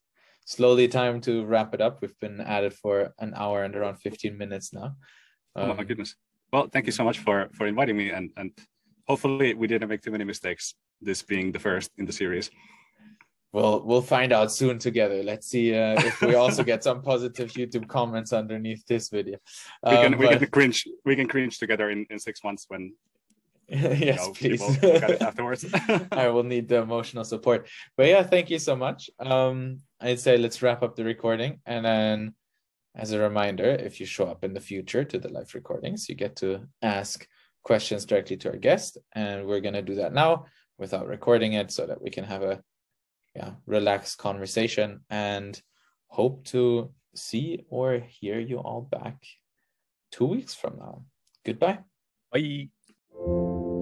slowly time to wrap it up. We've been at it for an hour and around 15 minutes now. Um, oh my um, goodness. Well, thank you so much for for inviting me and and hopefully we didn't make too many mistakes this being the first in the series. Well, we'll find out soon together. Let's see uh, if we also get some positive YouTube comments underneath this video. Um, we can we but... can cringe we can cringe together in, in six months when yes, please. afterwards. I will need the emotional support. But yeah, thank you so much. Um, I'd say let's wrap up the recording. And then, as a reminder, if you show up in the future to the live recordings, you get to ask questions directly to our guest. And we're going to do that now without recording it so that we can have a yeah, relaxed conversation and hope to see or hear you all back two weeks from now. Goodbye. Bye. Thank you